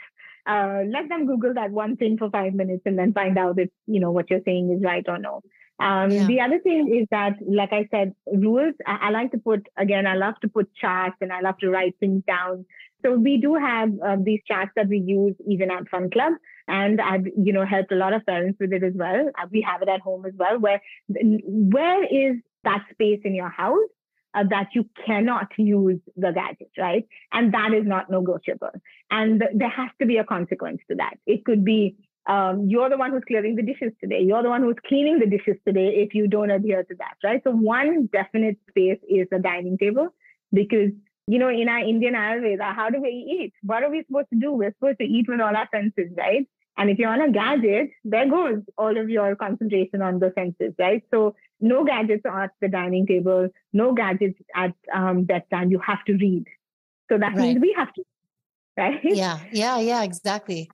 uh, let them Google that one thing for five minutes and then find out if you know what you're saying is right or no. Um, Yeah. The other thing is that, like I said, rules, I, I like to put, again, I love to put charts and I love to write things down. So we do have um, these charts that we use even at Fun Club. And I've, you know, helped a lot of parents with it as well. Uh, We have it at home as well, where where is that space in your house uh, that you cannot use the gadget, right? And that is not negotiable. And th- there has to be a consequence to that. It could be um, you're the one who's clearing the dishes today. You're the one who's cleaning the dishes today if you don't adhere to that, right? So one definite space is the dining table because you know, in our Indian Ayurveda, how do we eat? What are we supposed to do? We're supposed to eat with all our senses, right? And if you're on a gadget, there goes all of your concentration on the senses, right? So no gadgets at the dining table, no gadgets at um, bedtime. You have to read. So that means we have to, right? [LAUGHS] Yeah, yeah, yeah, exactly.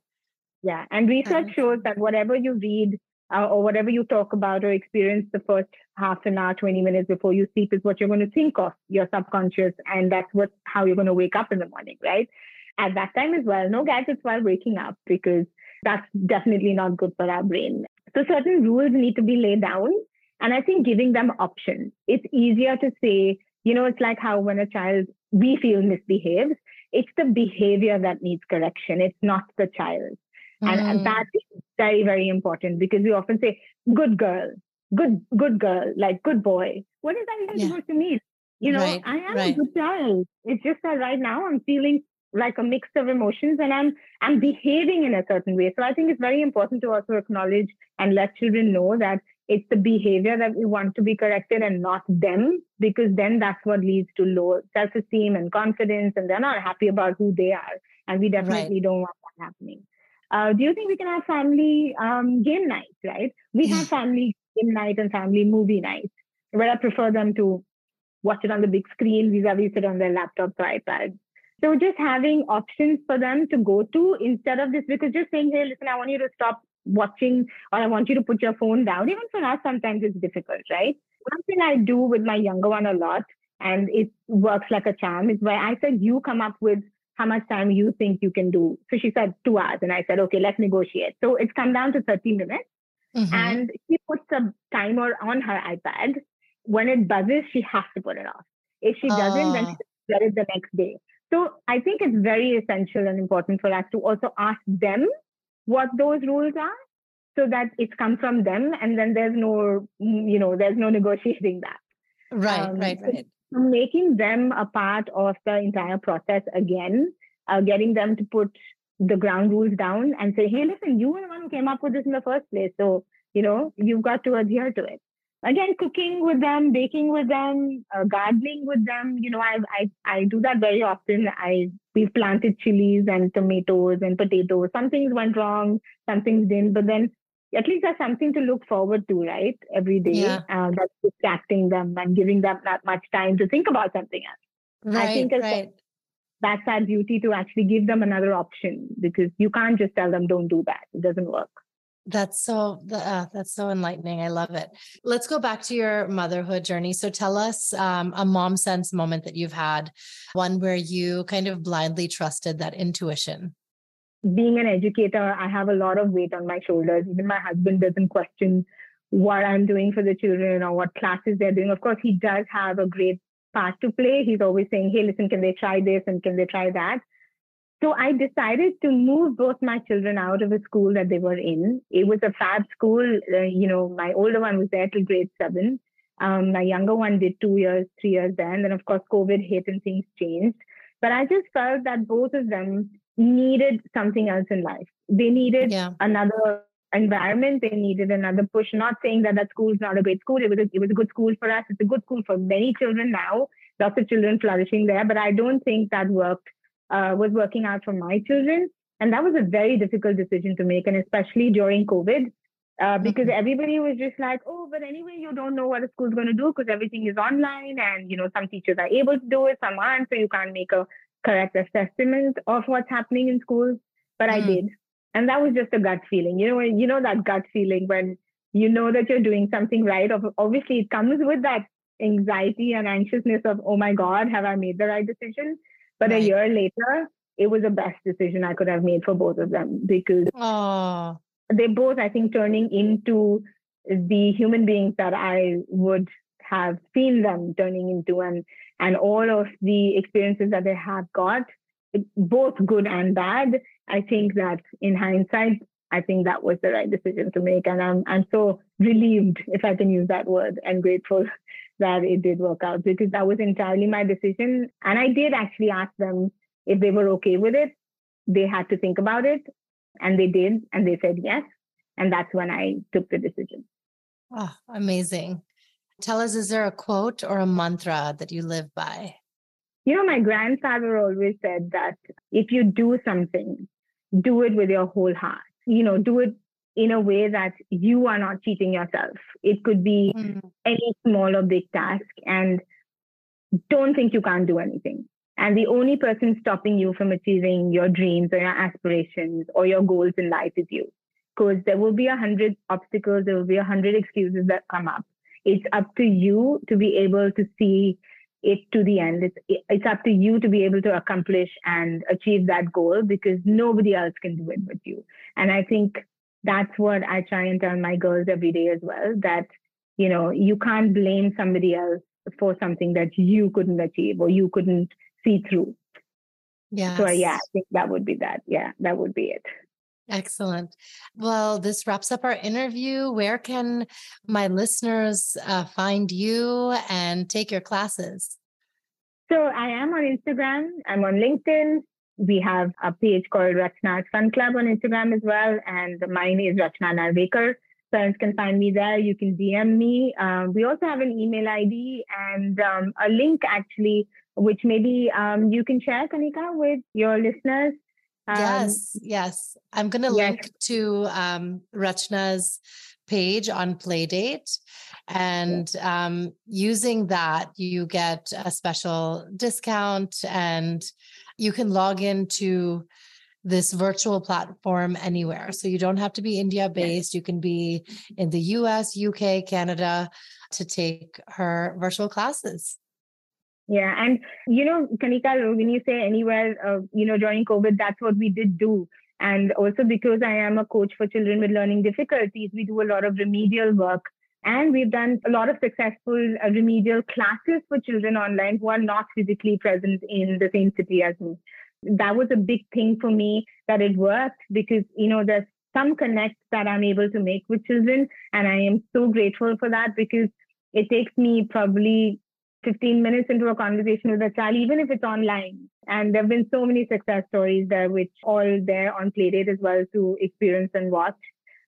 Yeah. And research Um, shows that whatever you read uh, or whatever you talk about or experience the first half an hour, 20 minutes before you sleep is what you're going to think of, your subconscious. And that's what how you're going to wake up in the morning, right? At that time as well, no gadgets while waking up because that's definitely not good for our brain. So certain rules need to be laid down. And I think giving them options. It's easier to say, you know, it's like how when a child we feel misbehaves, it's the behavior that needs correction. It's not the child. And, and Mm, that is very, very important because we often say, good girl, good, good girl, like good boy. What is that even Yeah. supposed to mean? You know, Right, I am right. a good child. It's just that right now I'm feeling like a mix of emotions and I'm I'm behaving in a certain way. So I think it's very important to also acknowledge and let children know that it's the behavior that we want to be corrected and not them, because then that's what leads to low self-esteem and confidence, and they're not happy about who they are. And we definitely don't want that happening. Uh, do you think we can have family um, game nights, right? We have [LAUGHS] family game night and family movie nights, where I prefer them to watch it on the big screen vis-a-vis sit on their laptops or iPads. So just having options for them to go to instead of this, because just saying, hey, listen, I want you to stop watching or I want you to put your phone down. Even for us, sometimes it's difficult, right? One thing I do with my younger one a lot, and it works like a charm, is where I said, you come up with how much time you think you can do. So she said two hours. And I said, okay, let's negotiate. So it's come down to 30 minutes. mhm. And she puts a timer on her iPad. When it buzzes, she has to put it off. If she doesn't, then Oh. she get it the next day. So I think it's very essential and important for us to also ask them what those rules are so that it's come from them and then there's no, you know, there's no [LAUGHS] negotiating that. right, um, right, so- right. Making them a part of the entire process again, uh, getting them to put the ground rules down and say, hey, listen, you were the one who came up with this in the first place. So, you know, you've got to adhere to it. Again, cooking with them, baking with them, uh, gardening with them. You know, I, I I do that very often. I we've planted chilies and tomatoes and potatoes. Some things went wrong, some things didn't, but then at least there's something to look forward to, right? Every day. Yeah. Uh, that's distracting them and giving them not much time to think about something else. Right, I think it's right. That's our duty to actually give them another option because you can't just tell them don't do that. It doesn't work. That's so uh, that's so enlightening. I love it. Let's go back to your motherhood journey. So tell us um, a mom sense moment that you've had, one where you kind of blindly trusted that intuition. being an educator, I have a lot of weight on my shoulders. Even my husband doesn't question what I'm doing for the children or what classes they're doing. Of course, he does have a great part to play. He's always saying, hey, listen, can they try this and can they try that? So I decided to move both my children out of a school that they were in. It was a fab school. Uh, you know, my older one was there till grade seven. Um, my younger one did two years, three years there. And then, of course, COVID hit and things changed. But I just felt that both of them needed something else in life. They needed Yeah. another environment. They needed another push. Not saying that that school is not a great school. It was a, it was a good school for us. It's a good school for many children now. Lots of children flourishing there. But I don't think that worked uh, was working out for my children. And that was a very difficult decision to make, and especially during COVID, uh, because Mhm. everybody was just like, "Oh, but anyway, you don't know what a school's going to do because everything is online, and you know some teachers are able to do it, some aren't, so you can't make a correct assessment of what's happening in schools." But I Mm. did, and that was just a gut feeling. You know, you know that gut feeling when you know that you're doing something right. Ob- Obviously, it comes with that anxiety and anxiousness of, "Oh my God, have I made the right decision?" But a year later, it was the best decision I could have made for both of them because Oh, they both, I think, turning into the human beings that I would have seen them turning into and and all of the experiences that they have got, both good and bad. I think that in hindsight, I think that was the right decision to make. And I'm I'm so relieved, if I can use that word, and grateful that it did work out because that was entirely my decision. And I did actually ask them if they were okay with it. They had to think about it. And they did, and they said yes. And that's when I took the decision. Oh, amazing. Tell us, is there a quote or a mantra that you live by? You know, my grandfather always said that if you do something, do it with your whole heart. You know, do it in a way that you are not cheating yourself. It could be mm. any small or big task, and don't think you can't do anything. And the only person stopping you from achieving your dreams or your aspirations or your goals in life is you. Because there will be a hundred obstacles, there will be a hundred excuses that come up. It's up to you to be able to see it to the end. It's it's up to you to be able to accomplish and achieve that goal because nobody else can do it with you. And I think that's what I try and tell my girls every day as well. That you know you can't blame somebody else for something that you couldn't achieve or you couldn't see through. Yeah. So yeah, I think that would be that. Yeah, that would be it. Excellent. Well, this wraps up our interview. Where can my listeners uh, find you and take your classes? So I am on Instagram. I'm on LinkedIn. We have a page called Rachna's Fun Club on Instagram as well. And mine is Rachna Narwekar. Parents can find me there. You can DM me. Um, we also have an email ID and um, a link actually which maybe um, you can share, Kanika, with your listeners. Um, yes, yes. I'm going to yes. link to um, Rachna's page on Playdate. And um, using that, you get a special discount and you can log into this virtual platform anywhere. So you don't have to be India based. You can be in the US, UK, Canada to take her virtual classes. Yeah. And, you know, Kanika, when you say anywhere, uh, you know, during COVID, that's what we did do. And also because I am a coach for children with learning difficulties, we do a lot of remedial work. And we've done a lot of successful uh, remedial classes for children online who are not physically present in the same city as me. That was a big thing for me that it worked because, you know, there's some connect that I'm able to make with children. And I am so grateful for that because it takes me probably 15 minutes into a conversation with a child, even if it's online. And there have been so many success stories there, which all there on Playdate as well to experience and watch.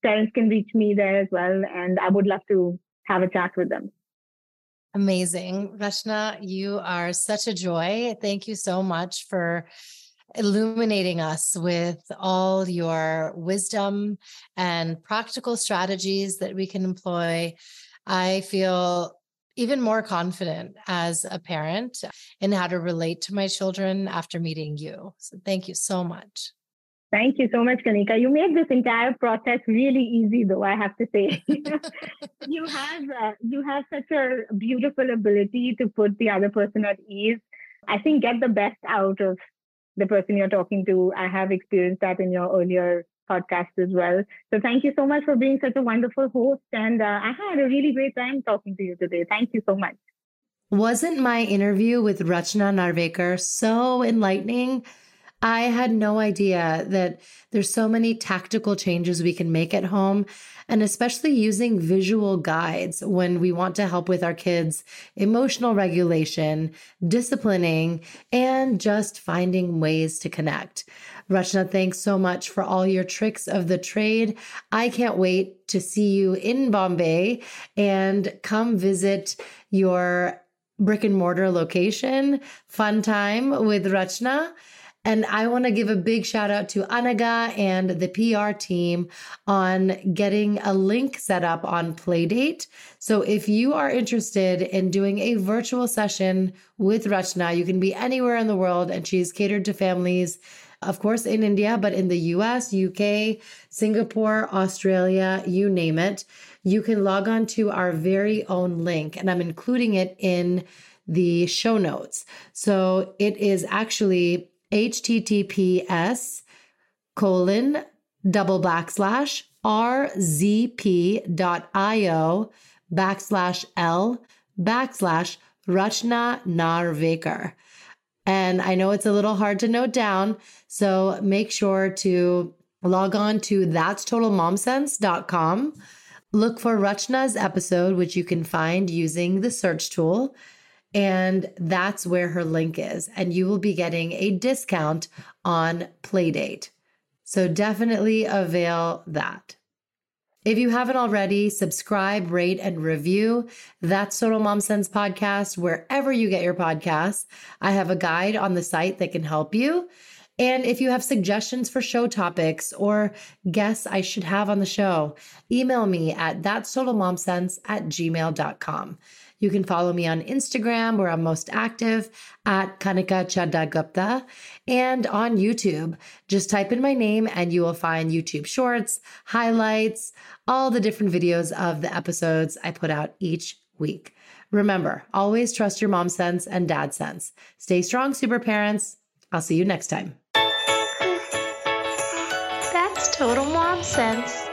Parents can reach me there as well, and I would love to have a chat with them. Amazing. Rachna, you are such a joy. Thank you so much for illuminating us with all your wisdom and practical strategies that we can employ. I feel even more confident as a parent in how to relate to my children after meeting you. So thank you so much. Thank you so much, Kanika. You made this entire process really easy, though. I have to say, [LAUGHS] you have uh, you have such a beautiful ability to put the other person at ease. I think get the best out of the person you're talking to. I have experienced that in your earlier podcast as well. So thank you so much for being such a wonderful host. And uh, I had a really great time talking to you today. Thank you so much. Wasn't my interview with Rachna Narwekar so enlightening? I had no idea that there's so many tactical changes we can make at home, and especially using visual guides when we want to help with our kids' emotional regulation, disciplining, and just finding ways to connect. Rachna, thanks so much for all your tricks of the trade. I can't wait to see you in Bombay and come visit your brick and mortar location. Fun time with Rachna. And I want to give a big shout out to Anagha and the PR team on getting a link set up on Playdate. So if you are interested in doing a virtual session with Rachna, you can be anywhere in the world and she's catered to families of course, in India, but in the US, UK, Singapore, Australia, you name it, you can log on to our very own link. And I'm including it in the show notes. So it is actually https colon double backslash rzp.io backslash L backslash Rachna Narwekar. And I know it's a little hard to note down, so make sure to log on to that's totalmomsense.com. Look for Rachna's episode, which you can find using the search tool. And that's where her link is. And you will be getting a discount on Playdate. So definitely avail that. If you haven't already, subscribe, rate, and review That's Total Mom Sense podcast wherever you get your podcasts. I have a guide on the site that can help you. And if you have suggestions for show topics or guests I should have on the show, email me at that's totalmomsense at gmail.com. You can follow me on Instagram, where I'm most active at Kanika Chadha and on YouTube. Just type in my name and you will find YouTube shorts, highlights, all the different videos of the episodes I put out each week. Remember, always trust your mom sense and dad sense. Stay strong, super parents. I'll see you next time. That's total mom sense.